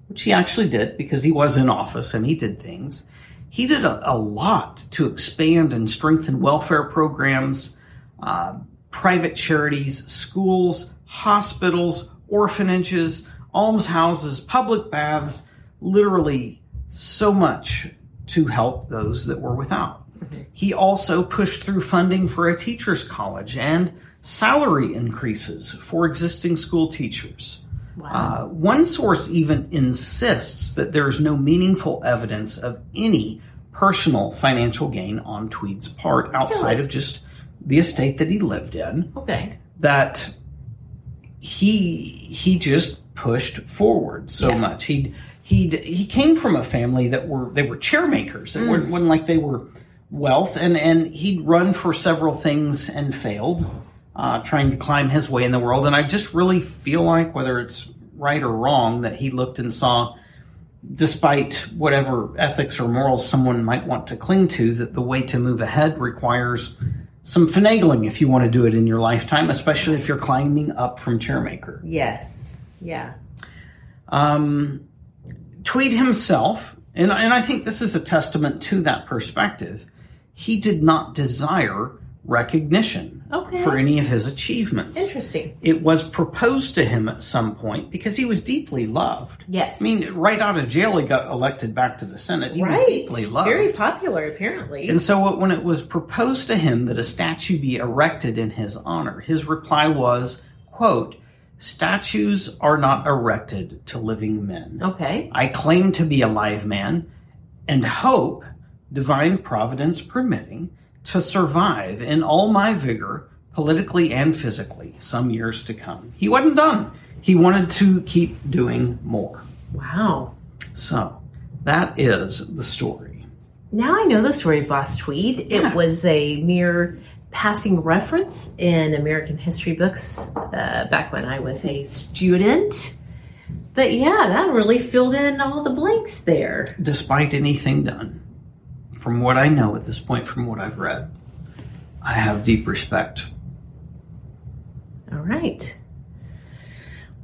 which he actually did because he was in office and he did things. He did a, a lot to expand and strengthen welfare programs, uh, private charities, schools, hospitals, orphanages, almshouses, public baths, literally so much to help those that were without. He also pushed through funding for a teacher's college and salary increases for existing school teachers. Uh, one source even insists that there is no meaningful evidence of any personal financial gain on Tweed's part outside of just the estate that he lived in. Okay. That he he just pushed forward so Yeah. much. He he he came from a family that were they were chair makers. It Mm. wasn't, wasn't like they were wealth, and and he'd run for several things and failed, uh, trying to climb his way in the world. And I just really feel like whether it's right or wrong that he looked and saw. Despite whatever ethics or morals someone might want to cling to, that the way to move ahead requires some finagling if you want to do it in your lifetime, especially if you're climbing up from chairmaker. Yes. Yeah. Um, Tweed himself, and, and I think this is a testament to that perspective, he did not desire recognition Okay. for any of his achievements. Interesting. It was proposed to him at some point because he was deeply loved. Yes. I mean, right out of jail, he got elected back to the Senate. He right. was deeply loved. Very popular, apparently. And so when it was proposed to him that a statue be erected in his honor, his reply was, quote, statues are not erected to living men. okay. I claim to be a live man and hope, divine providence permitting, to survive in all my vigor, politically and physically, some years to come. He wasn't done. He wanted to keep doing more. Wow. So that is the story. Now I know the story of Boss Tweed. Yeah. It was a mere passing reference in American history books uh, back when I was a student. But yeah, that really filled in all the blanks there. despite anything done, from what I know at this point, from what I've read, I have deep respect. All right.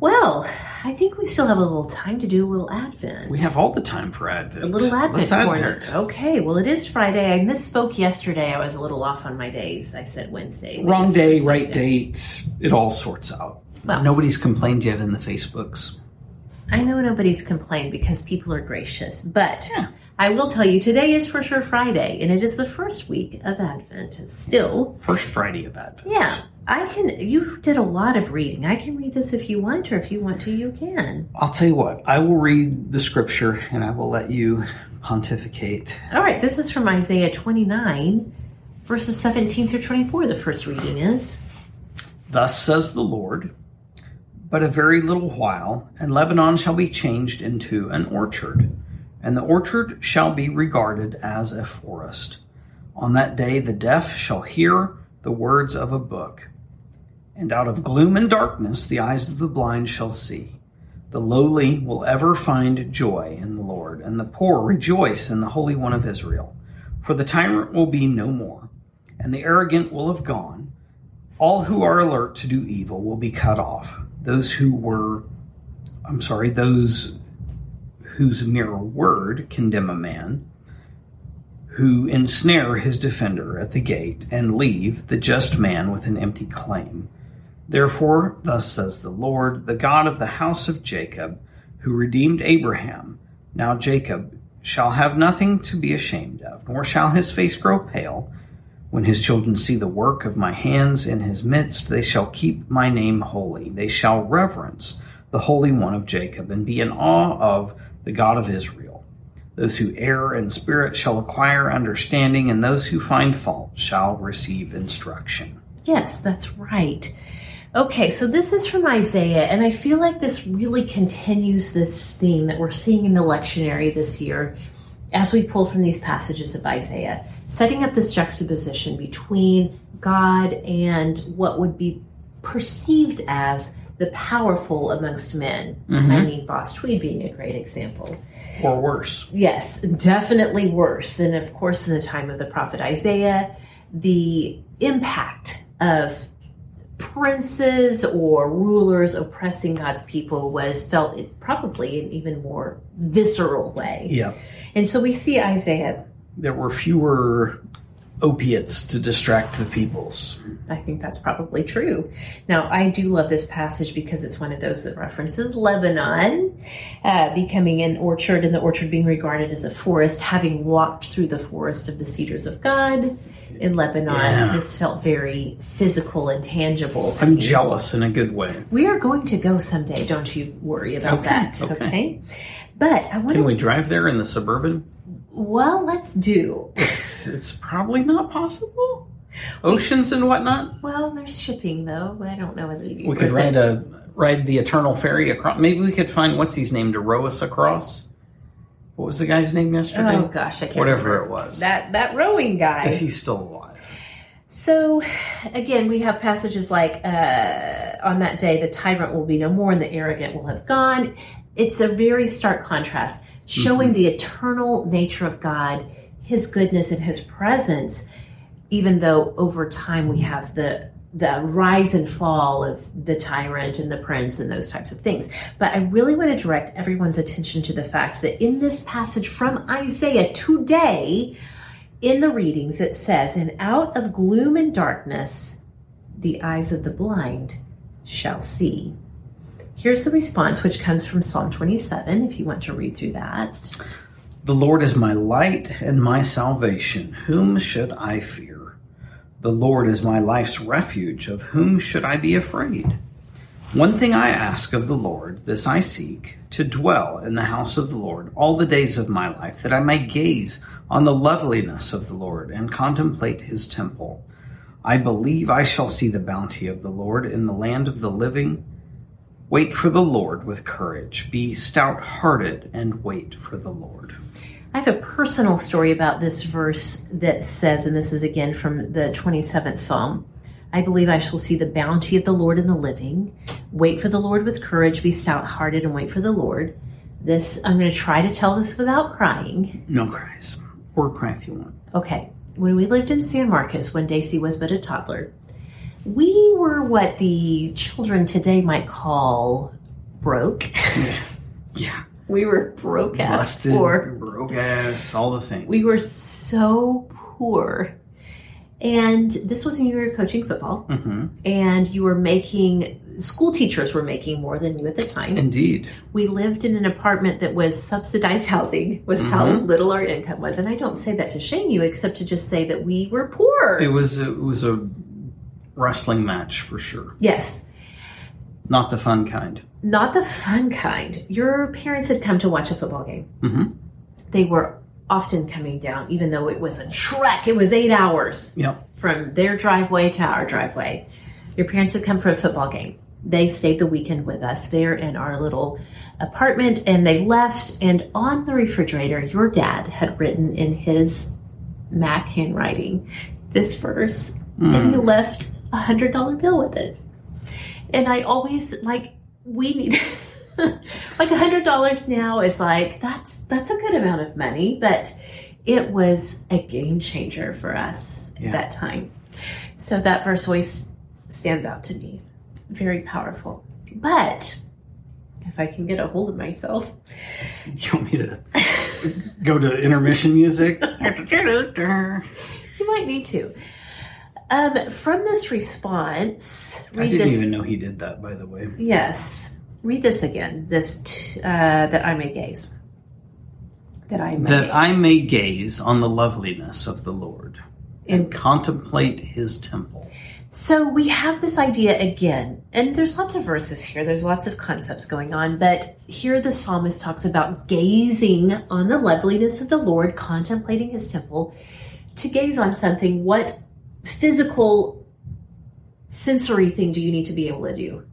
Well, I think we still have a little time to do a little Advent. We have all the time for Advent. a little Advent. Advent. Okay, well, it is Friday. I misspoke yesterday. I was a little off on my days. I said Wednesday. Wrong day, Thursday. right date. It all sorts out. Well- Nobody's complained yet in the Facebooks. I know nobody's complained because people are gracious, but Yeah. I will tell you today is for sure Friday, and it is the first week of Advent. Still, First Friday of Advent. yeah, I can. You did a lot of reading. I can read this if you want, or if you want to, you can. I'll tell you what, I will read the scripture and I will let you pontificate. All right, this is from Isaiah 29, verses 17 through 24. The first reading is. Thus says the Lord, but a very little while, and Lebanon shall be changed into an orchard, and the orchard shall be regarded as a forest. On that day the deaf shall hear the words of a book, and out of gloom and darkness the eyes of the blind shall see. The lowly will ever find joy in the Lord, and the poor rejoice in the Holy One of Israel. For the tyrant will be no more, and the arrogant will have gone. All who are alert to do evil will be cut off. Those who were, I'm sorry, those whose mere word condemn a man, who ensnare his defender at the gate and leave the just man with an empty claim. Therefore, thus says the Lord, the God of the house of Jacob, who redeemed Abraham. Now Jacob shall have nothing to be ashamed of, nor shall his face grow pale. When his children see the work of my hands in his midst, they shall keep my name holy. They shall reverence the Holy One of Jacob and be in awe of the God of Israel. Those who err in spirit shall acquire understanding, and those who find fault shall receive instruction. Yes, that's right. Okay, so this is from Isaiah, and I feel like this really continues this theme that we're seeing in the lectionary this year as we pull from these passages of Isaiah, setting up this juxtaposition between God and what would be perceived as the powerful amongst men. Mhm. I mean, Boss Tweed being a great example. Or worse. Yes, definitely worse. And of course, in the time of the prophet Isaiah, the impact of princes or rulers oppressing God's people was felt in probably an even more visceral way. Yeah. And so we see Isaiah. There were fewer opiates to distract the peoples. I think that's probably true. Now, I do love this passage because it's one of those that references Lebanon uh, becoming an orchard and the orchard being regarded as a forest. Having walked through the forest of the cedars of God in Lebanon, Yeah. this felt very physical and tangible. To I'm me. jealous in a good way. We are going to go someday. Don't you worry about Okay, that. okay. Okay. But I want Can we drive there in the suburban? Well, let's do. It's, it's probably not possible. Oceans and whatnot. Well, there's shipping though. I don't know whether We could ride it. a ride the eternal ferry across. Maybe we could find what's his name to row us across. What was the guy's name yesterday? Oh gosh, I can't. Whatever remember. it was. That that rowing guy. if he's still alive. So, again, we have passages like, uh, on that day, the tyrant will be no more and the arrogant will have gone. It's a very stark contrast, showing mm-hmm. the eternal nature of God, his goodness and his presence, even though over time we have the the rise and fall of the tyrant and the prince and those types of things. But I really want to direct everyone's attention to the fact that in this passage from Isaiah today, in the readings, it says, And out of gloom and darkness, the eyes of the blind shall see. Here's the response, which comes from Psalm 27, if you want to read through that. The Lord is my light and my salvation. Whom should I fear? The Lord is my life's refuge. Of whom should I be afraid? One thing I ask of the Lord, this I seek, to dwell in the house of the Lord all the days of my life, that I may gaze on the loveliness of the Lord and contemplate his temple. I believe I shall see the bounty of the Lord in the land of the living. Wait for the Lord with courage. Be stout hearted and wait for the Lord. I have a personal story about this verse that says, and this is again from the 27th Psalm I believe I shall see the bounty of the Lord in the living. Wait for the Lord with courage, be stout hearted, and wait for the Lord. This, I'm going to try to tell this without crying. No cries. Or cry if you want. Okay, when we lived in San Marcos, when Daisy was but a toddler, we were what the children today might call broke. Yeah. we were broke ass poor. broke ass, all the things. We were so poor. And this was when you were coaching football, hmm and you were making, school teachers were making more than you at the time. Indeed. we lived in an apartment that was subsidized housing, was how Mhm. little our income was. And I don't say that to shame you, except to just say that we were poor. It was it was a wrestling match for sure. yes. Not the fun kind. Not the fun kind. Your parents had come to watch a football game. hmm They were often coming down, even though it was a trek. It was eight hours Yep. from their driveway to our driveway. Your parents had come for a football game. They stayed the weekend with us there in our little apartment and they left. And on the refrigerator, your dad had written in his Mac handwriting this verse and he left a hundred dollar bill with it. And I always like, we need like a hundred dollars now is like that's that's a good amount of money, but it was a game changer for us Yeah. at that time. So that verse always stands out to me. Very powerful. But if I can get a hold of myself, You want me to go to intermission music? you might need to. Um, from this response, I didn't this. even know he did that, by the way. Yes, read this again. This t- uh, that I may gaze. That I may. That I may gaze on the loveliness of the Lord and And- contemplate his temple. So we have this idea again, and there's lots of verses here, there's lots of concepts going on, but here the psalmist talks about gazing on the loveliness of the Lord, contemplating his temple. To gaze on something, what physical sensory thing do you need to be able to do?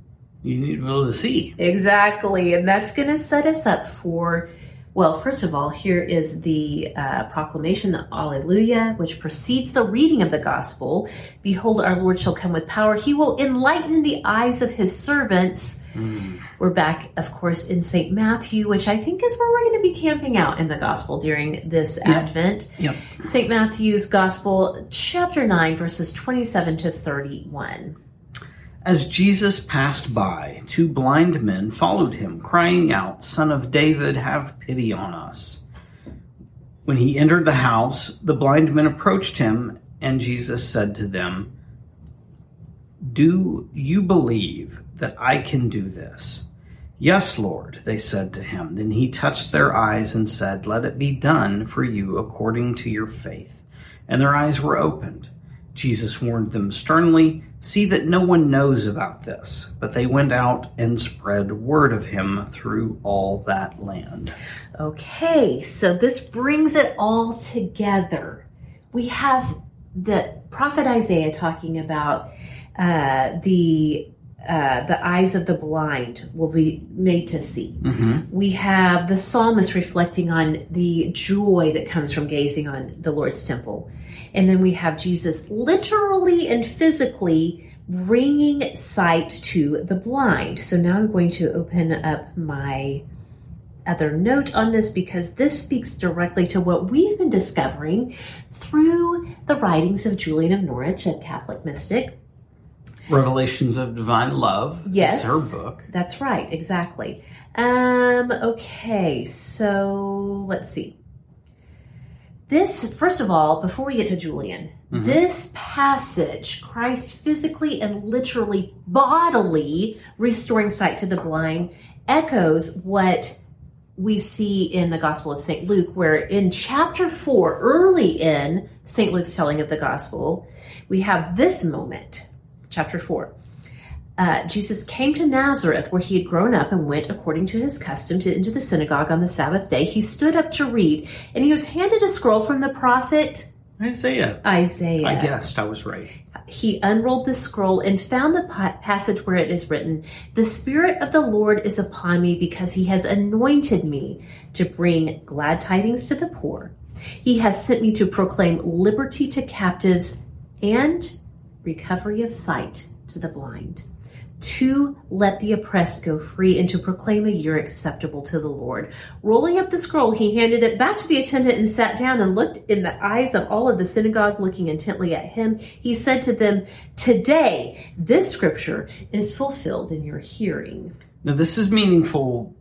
You need to be able to see. Exactly. And that's going to set us up for, well, first of all, here is the uh, proclamation, the Alleluia, which precedes the reading of the gospel. Behold, our Lord shall come with power. He will enlighten the eyes of his servants. We're back, of course, in St. Matthew, which I think is where we're going to be camping out in the gospel during this Advent. Yep. St. Matthew's Gospel, chapter 9, verses 27 to 31. As Jesus passed by, two blind men followed him, crying out, Son of David, have pity on us. When he entered the house, the blind men approached him, and Jesus said to them, Do you believe that I can do this? Yes, Lord, they said to him. Then he touched their eyes and said, Let it be done for you according to your faith. And their eyes were opened. Jesus warned them sternly, See that no one knows about this. But they went out and spread word of him through all that land. Okay, so this brings it all together. We have the prophet Isaiah talking about uh, the uh, the eyes of the blind will be made to see. We have the psalmist reflecting on the joy that comes from gazing on the Lord's temple. And then we have Jesus literally and physically bringing sight to the blind. So now I'm going to open up my other note on this because this speaks directly to what we've been discovering through the writings of Julian of Norwich, a Catholic mystic, Revelations of Divine Love. Yes. Is her book. That's right, exactly. Um, okay, so let's see. This, first of all, before we get to Julian, this passage, Christ physically and literally, bodily restoring sight to the blind, echoes what we see in the Gospel of St. Luke, where in chapter 4, early in St. Luke's telling of the Gospel, we have this moment, chapter 4. Uh, Jesus came to Nazareth, where he had grown up, and went according to his custom to, into the synagogue on the Sabbath day. He stood up to read, and he was handed a scroll from the prophet Isaiah. Isaiah. I guessed I was right. He unrolled the scroll and found the passage where it is written, The Spirit of the Lord is upon me because he has anointed me to bring glad tidings to the poor. He has sent me to proclaim liberty to captives and recovery of sight to the blind, to let the oppressed go free, and to proclaim a year acceptable to the Lord. Rolling up the scroll, he handed it back to the attendant and sat down and looked in the eyes of all of the synagogue, looking intently at him. He said to them, Today, this scripture is fulfilled in your hearing. Now, this is meaningful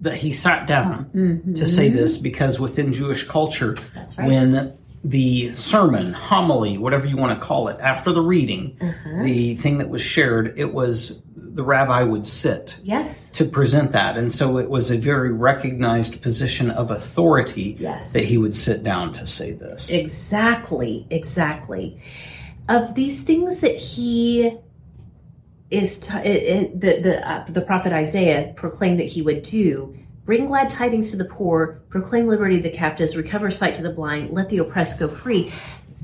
that he sat down mm-hmm. to say this because within Jewish culture, right. when the sermon, homily, whatever you want to call it, after the reading, the thing that was shared, it was the rabbi would sit Yes. to present that. And so it was a very recognized position of authority Yes. that he would sit down to say this. Exactly, exactly. Of these things that he is, t- it, it, the the uh, the prophet Isaiah proclaimed that he would do: bring glad tidings to the poor, proclaim liberty to the captives, recover sight to the blind, let the oppressed go free.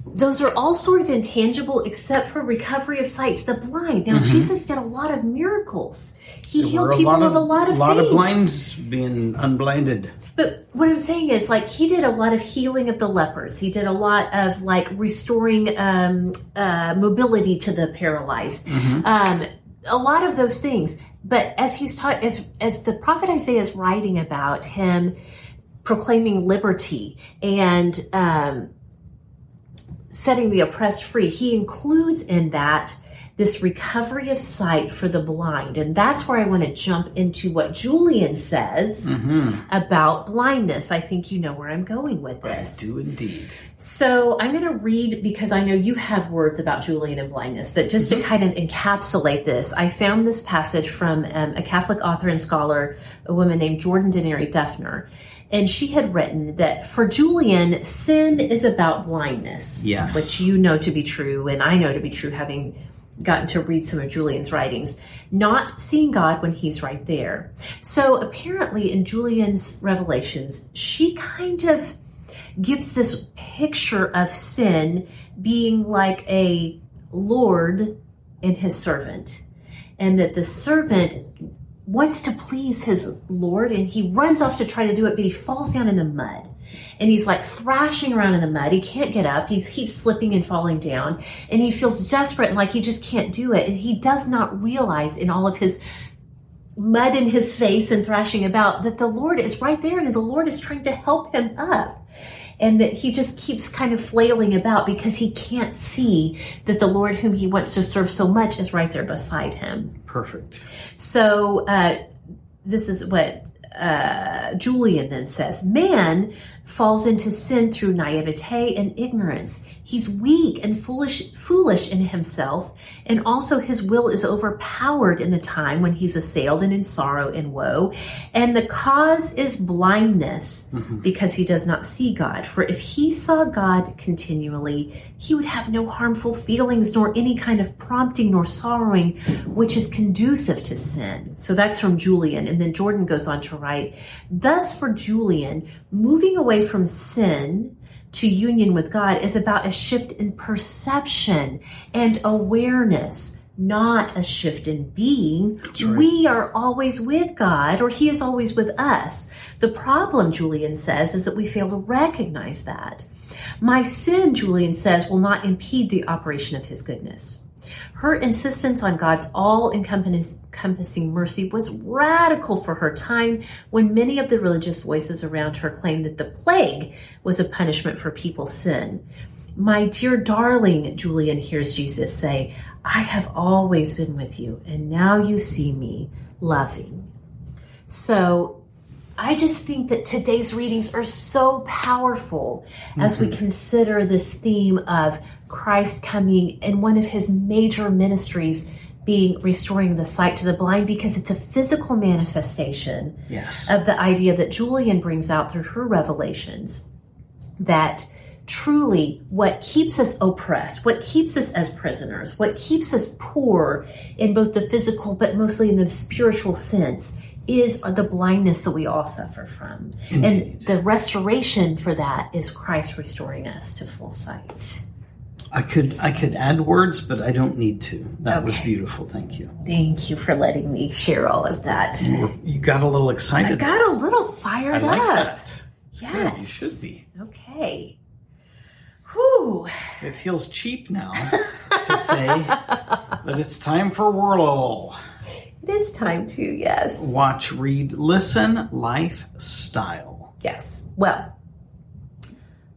Those are all sort of intangible, except for recovery of sight to the blind. Now, Jesus did a lot of miracles. He Mm-hmm. There healed people of, a lot of a lot things. of blinds being unblinded. But what I'm saying is, like, he did a lot of healing of the lepers. He did a lot of like restoring um, uh, mobility to the paralyzed. Um, a lot of those things. But as he's taught, as as the prophet Isaiah is writing about him proclaiming liberty and um, setting the oppressed free, he includes in that this recovery of sight for the blind. And that's where I want to jump into what Julian says about blindness. I think you know where I'm going with this. I do indeed. So I'm going to read because I know you have words about Julian and blindness, but just to kind of encapsulate this, I found this passage from um, a Catholic author and scholar, a woman named Jordan Denari Duffner. And she had written that for Julian, sin is about blindness. Yes. Which you know to be true, and I know to be true, having gotten to read some of Julian's writings, not seeing God when he's right there. So apparently, in Julian's revelations, she kind of gives this picture of sin being like a Lord and his servant, and that the servant wants to please his Lord and he runs off to try to do it, but he falls down in the mud and he's like thrashing around in the mud. He can't get up. He keeps slipping and falling down and he feels desperate and like he just can't do it. And he does not realize in all of his mud in his face and thrashing about that the Lord is right there and the Lord is trying to help him up. And that he just keeps kind of flailing about because he can't see that the Lord whom he wants to serve so much is right there beside him. Perfect. So, uh, this is what uh, Julian then says man falls into sin through naivete and ignorance. He's weak and foolish, foolish in himself, and also his will is overpowered in the time when he's assailed and in sorrow and woe. And the cause is blindness mm-hmm. because he does not see God. For if he saw God continually, he would have no harmful feelings, nor any kind of prompting, nor sorrowing, which is conducive to sin. So that's from Julian. And then Jordan goes on to write, Thus for Julian, moving away from sin to union with God is about a shift in perception and awareness, not a shift in being. We are always with God, or He is always with us. The problem, Julian says, is that we fail to recognize that. My sin, Julian says, will not impede the operation of His goodness. Her insistence on God's all encompassing mercy was radical for her time when many of the religious voices around her claimed that the plague was a punishment for people's sin. My dear darling, Julian hears Jesus say, I have always been with you, and now you see me loving. So I just think that today's readings are so powerful as we mm-hmm. consider this theme of Christ coming and one of his major ministries being restoring the sight to the blind because it's a physical manifestation Yes. of the idea that Julian brings out through her revelations that truly what keeps us oppressed, what keeps us as prisoners, what keeps us poor in both the physical but mostly in the spiritual sense is the blindness that we all suffer from. And the restoration for that is Christ restoring us to full sight. I could I could add words, but I don't need to. That was beautiful. Thank you. Thank you for letting me share all of that. You got a little excited. I got a little fired I like up. that. It's good. You should be. Okay. Whew. It feels cheap now to say that it's time for Whirl. It is time to, yes. Watch, read, listen, lifestyle. Yes. Well,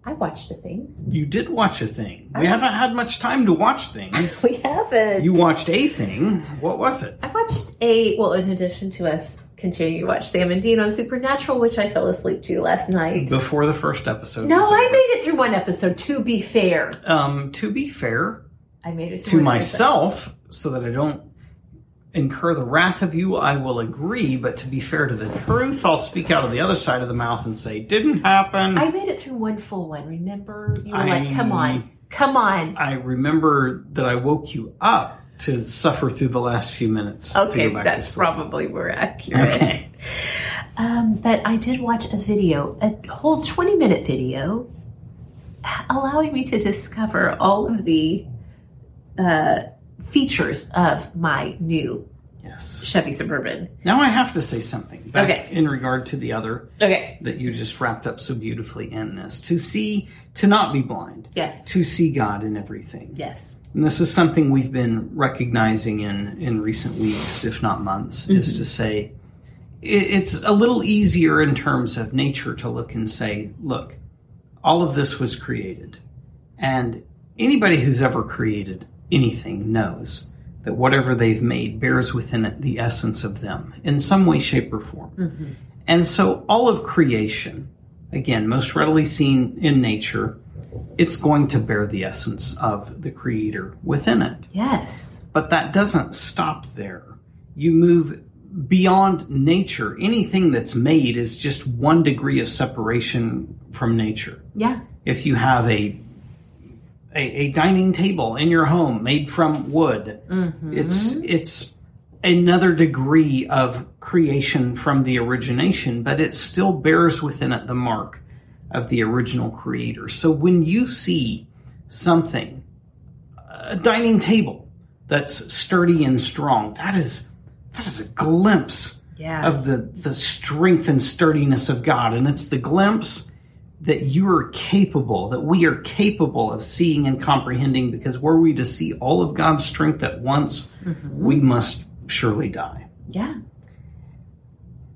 I watched a thing. You did watch a thing. We haven't had much time to watch things. We haven't. You watched a thing. What was it? I watched a, well, in addition to us continuing to watch Sam and Dean on Supernatural, which I fell asleep to last night. Before the first episode. No, I made it through one episode, to be fair. Um, to be fair I made it to through one episode. myself, so that I don't incur the wrath of you, I will agree. But to be fair to the truth, I'll speak out of the other side of the mouth and say, "Didn't happen." I made it through one full one. Remember? You were I- like, come on, come on. I remember that I woke you up to suffer through the last few minutes. Okay, to go back to that's probably more accurate. Okay. Um, but I did watch a video, a whole 20 minute video, allowing me to discover all of the uh, features of my new Yes. Chevy Suburban. Now I have to say something Okay. in regard to the other Okay. that you just wrapped up so beautifully in this. To see, to not be blind. Yes. To see God in everything. Yes. And this is something we've been recognizing in, in recent weeks, if not months, is mm-hmm. to say it, it's a little easier in terms of nature to look and say, look, all of this was created. And anybody who's ever created anything knows that whatever they've made bears within it the essence of them in some way, shape, or form. Mm-hmm. And so all of creation, again, most readily seen in nature, it's going to bear the essence of the creator within it. Yes. But that doesn't stop there. You move beyond nature. Anything that's made is just one degree of separation from nature. Yeah. If you have a a, a dining table in your home made from wood. Mm-hmm. It's it's another degree of creation from the origination, but it still bears within it the mark of the original creator. So when you see something, a dining table that's sturdy and strong, that is that is a glimpse Yeah. of the the strength and sturdiness of God, and it's the glimpse that you are capable, that we are capable of seeing and comprehending. Because were we to see all of God's strength at once, mm-hmm. we must surely die. yeah.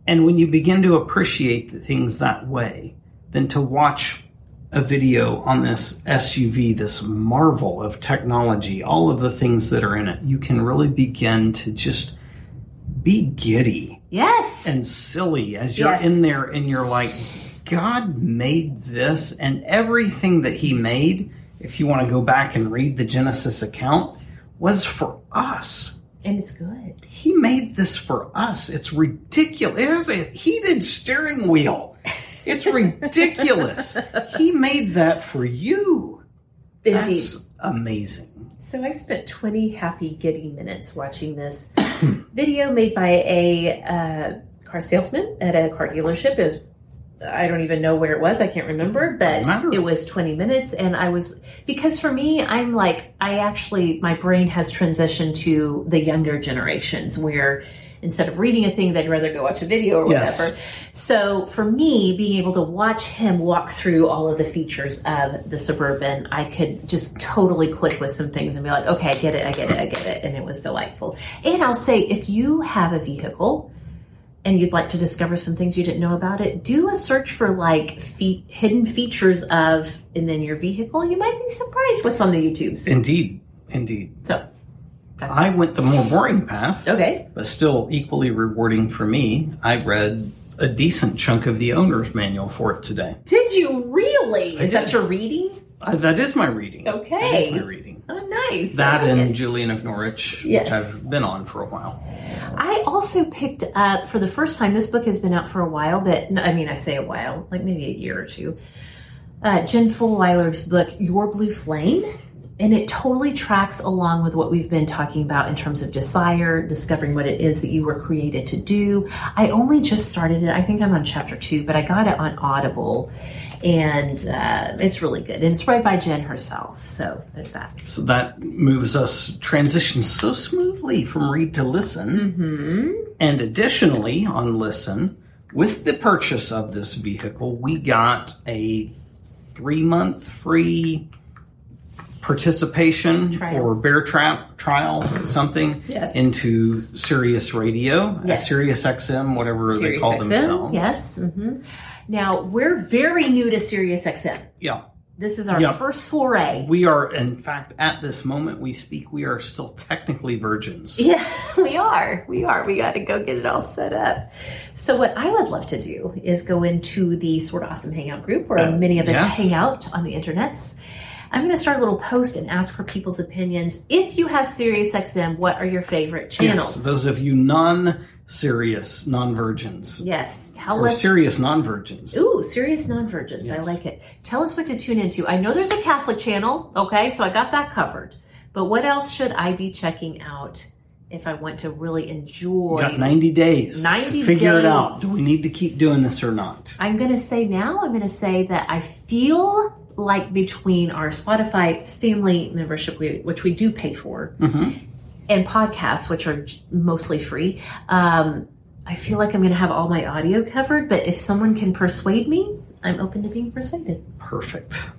And when you begin to appreciate the things that way, then to watch a video on this SUV, this marvel of technology, all of the things that are in it, you can really begin to just be giddy Yes. and silly as you're Yes. in there and you're like, God made this and everything that He made, if you want to go back and read the Genesis account, was for us. and it's good. He made this for us. It's ridiculous. It has a heated steering wheel. It's ridiculous. he made that for you. Indeed. That's amazing. So I spent 20 happy, giddy minutes watching this video made by a uh, car salesman at a car dealership. It was, I don't even know where it was. I can't remember, but it was 20 minutes. And I was, because for me, I'm like, I actually, my brain has transitioned to the younger generations where instead of reading a thing, they'd rather go watch a video or Yes. whatever. So for me, being able to watch him walk through all of the features of the Suburban, I could just totally click with some things and be like, okay, I get it, I get it, I get it. And it was delightful. And I'll say, if you have a vehicle and you'd like to discover some things you didn't know about it, do a search for like fe- hidden features of, and then your vehicle. You might be surprised what's on the YouTubes. Indeed. Indeed. So, that's I went the more boring path. okay. but still equally rewarding for me. I read a decent chunk of the owner's manual for it today. Did you really? Is that your reading? Uh, that is my reading. Okay. That is my reading. Oh, nice. That and it. Julian of Norwich, Yes. which I've been on for a while. I also picked up for the first time. This book has been out for a while, but I mean, I say a while, like maybe a year or two. Uh, Jen Fulwiler's book, Your Blue Flame, and it totally tracks along with what we've been talking about in terms of desire, discovering what it is that you were created to do. I only just started it. I think I'm on chapter two, but I got it on Audible, and uh, it's really good. And it's read by Jen herself. So there's that. So that moves us, transitions so smoothly from read to listen. Mm-hmm. And additionally, on listen, with the purchase of this vehicle, we got a three month free participation Trial. or bear trap trial, something Yes. into Sirius Radio, Yes. Sirius XM, whatever they call XM, themselves. Yes. hmm Now we're very new to Sirius XM. Yeah. This is our Yeah. first foray. We are, in fact, at this moment we speak, we are still technically virgins. Yeah, we are. We are. We got to go get it all set up. So, what I would love to do is go into the Sorta Awesome Hangout group where Uh, many of us yes. hang out on the internets. I'm going to start a little post and ask for people's opinions. If you have SiriusXM, what are your favorite channels? Yes, those of you non serious, non virgins. yes, tell Or us. serious non virgins. Ooh, serious non-virgins. I like it. Tell us what to tune into. I know there's a Catholic channel, okay, so I got that covered. But what else should I be checking out if I want to really enjoy? Got 90 days 90 to figure it out. Do we need to keep doing this or not? I'm going to say now, I'm going to say that I feel like between our Spotify family membership, which we do pay for, mm-hmm. And podcasts, which are mostly free, um, I feel like I'm going to have all my audio covered. But if someone can persuade me, I'm open to being persuaded. Perfect.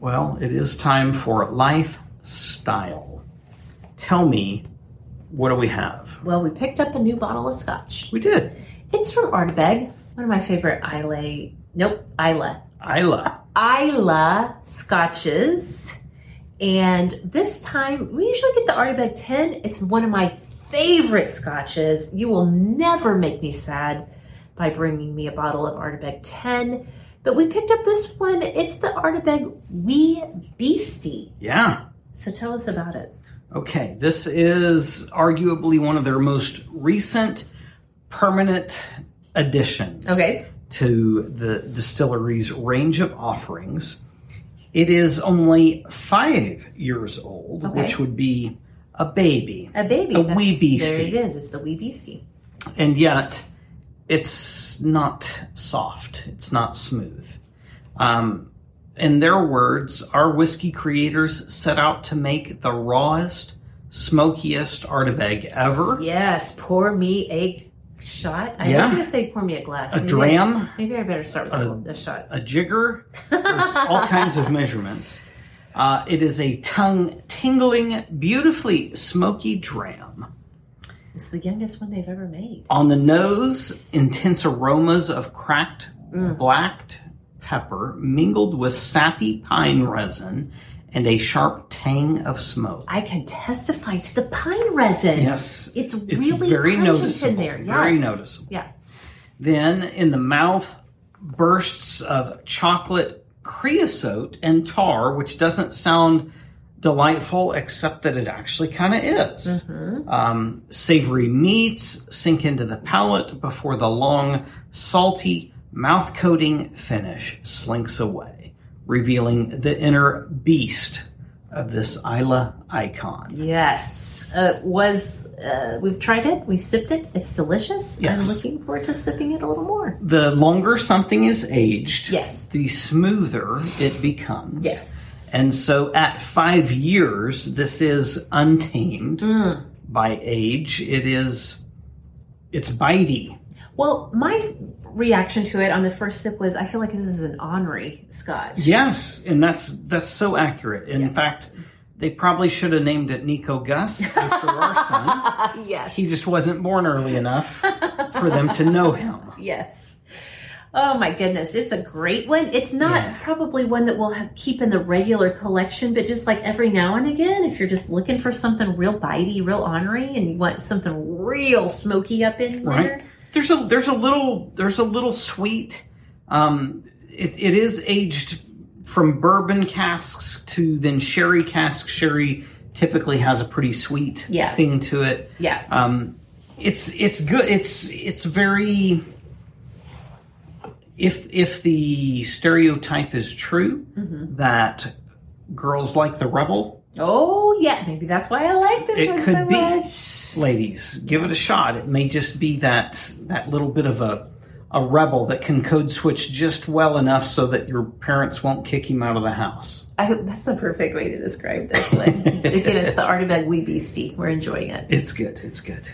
Well, it is time for lifestyle. Tell me, what do we have? Well, we picked up a new bottle of scotch. We did. It's from Ardbeg, one of my favorite Islay, nope, Isla. Isla. Isla scotches. And this time, we usually get the Ardbeg 10. It's one of my favorite scotches. You will never make me sad by bringing me a bottle of Ardbeg 10. But we picked up this one. It's the Ardbeg Wee Beastie. Yeah. So tell us about it. Okay, this is arguably one of their most recent permanent additions Okay. to the distillery's range of offerings. It is only five years old, Okay. which would be a baby. A baby. A wee beastie. There it is. It's the wee beastie. and yet it's not soft. It's not smooth. Um, in their words, our whiskey creators set out to make the rawest, smokiest Ardbeg ever. Yes. Pour me a shot. I Yeah. was going to say pour me a glass. A Maybe dram? I, maybe I better start with a, a shot. A jigger, all kinds of measurements. Uh, it is a tongue tingling, beautifully smoky dram. It's the youngest one they've ever made. On the nose, intense aromas of cracked blacked pepper mingled with sappy pine resin and a sharp tang of smoke. I can testify to the pine resin. Yes, It's it's really very noticeable. in there. Yes. Very noticeable. Yeah. Then in the mouth, bursts of chocolate creosote and tar, which doesn't sound delightful, except that it actually kind of is. Um, savory meats sink into the palate before the long, salty, mouth coating finish slinks away, revealing the inner beast of this Isla icon. Yes. Uh, was uh, we've tried it. We've sipped it. It's delicious. Yes. I'm looking forward to sipping it a little more. The longer something is aged, Yes. the smoother it becomes. Yes. And so at five years, this is untamed Mm. by age. It is, it's bitey. Well, my reaction to it on the first sip was, I feel like this is an ornery scotch. Yes, and that's that's so accurate. In fact, they probably should have named it Nico Gus after our son. Yes. He just wasn't born early enough for them to know him. Yes. Oh my goodness, it's a great one. It's not Yeah. probably one that we'll have, keep in the regular collection, but just like every now and again, if you're just looking for something real bitey, real ornery, and you want something real smoky up in there, right there's a there's a little there's a little sweet um it, it is aged from bourbon casks to then sherry cask sherry typically has a pretty sweet Yeah. thing to it Yeah. um it's it's good it's it's very if if the stereotype is true Mm-hmm. that girls like the rebel Oh yeah, maybe that's why I like this it one could so be much. ladies give it a shot it may just be that that little bit of a a rebel that can code switch just well enough so that your parents won't kick him out of the house I, that's the perfect way to describe this one. Again, it's the Ardbeg Wee Beastie. We're enjoying it. it's good it's good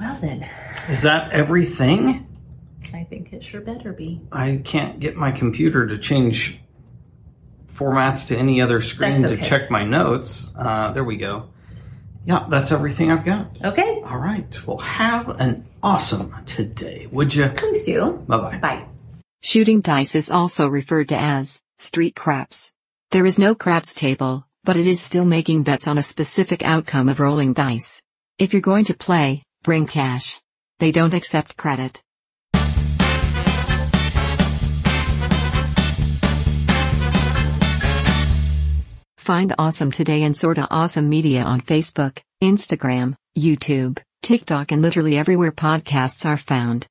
Well then, is that everything I think it sure better be. i can't get my computer to change formats to any other screen That's to check my notes uh, there we go yeah that's everything i've got Okay, all right well have an awesome today would you please do. bye-bye Bye. Shooting dice is also referred to as street craps. There is no craps table, but it is still making bets on a specific outcome of rolling dice. If you're going to play, bring cash. They don't accept credit. Find Awesome Today and Sorta Awesome Media on Facebook, Instagram, YouTube, TikTok, and literally everywhere podcasts are found.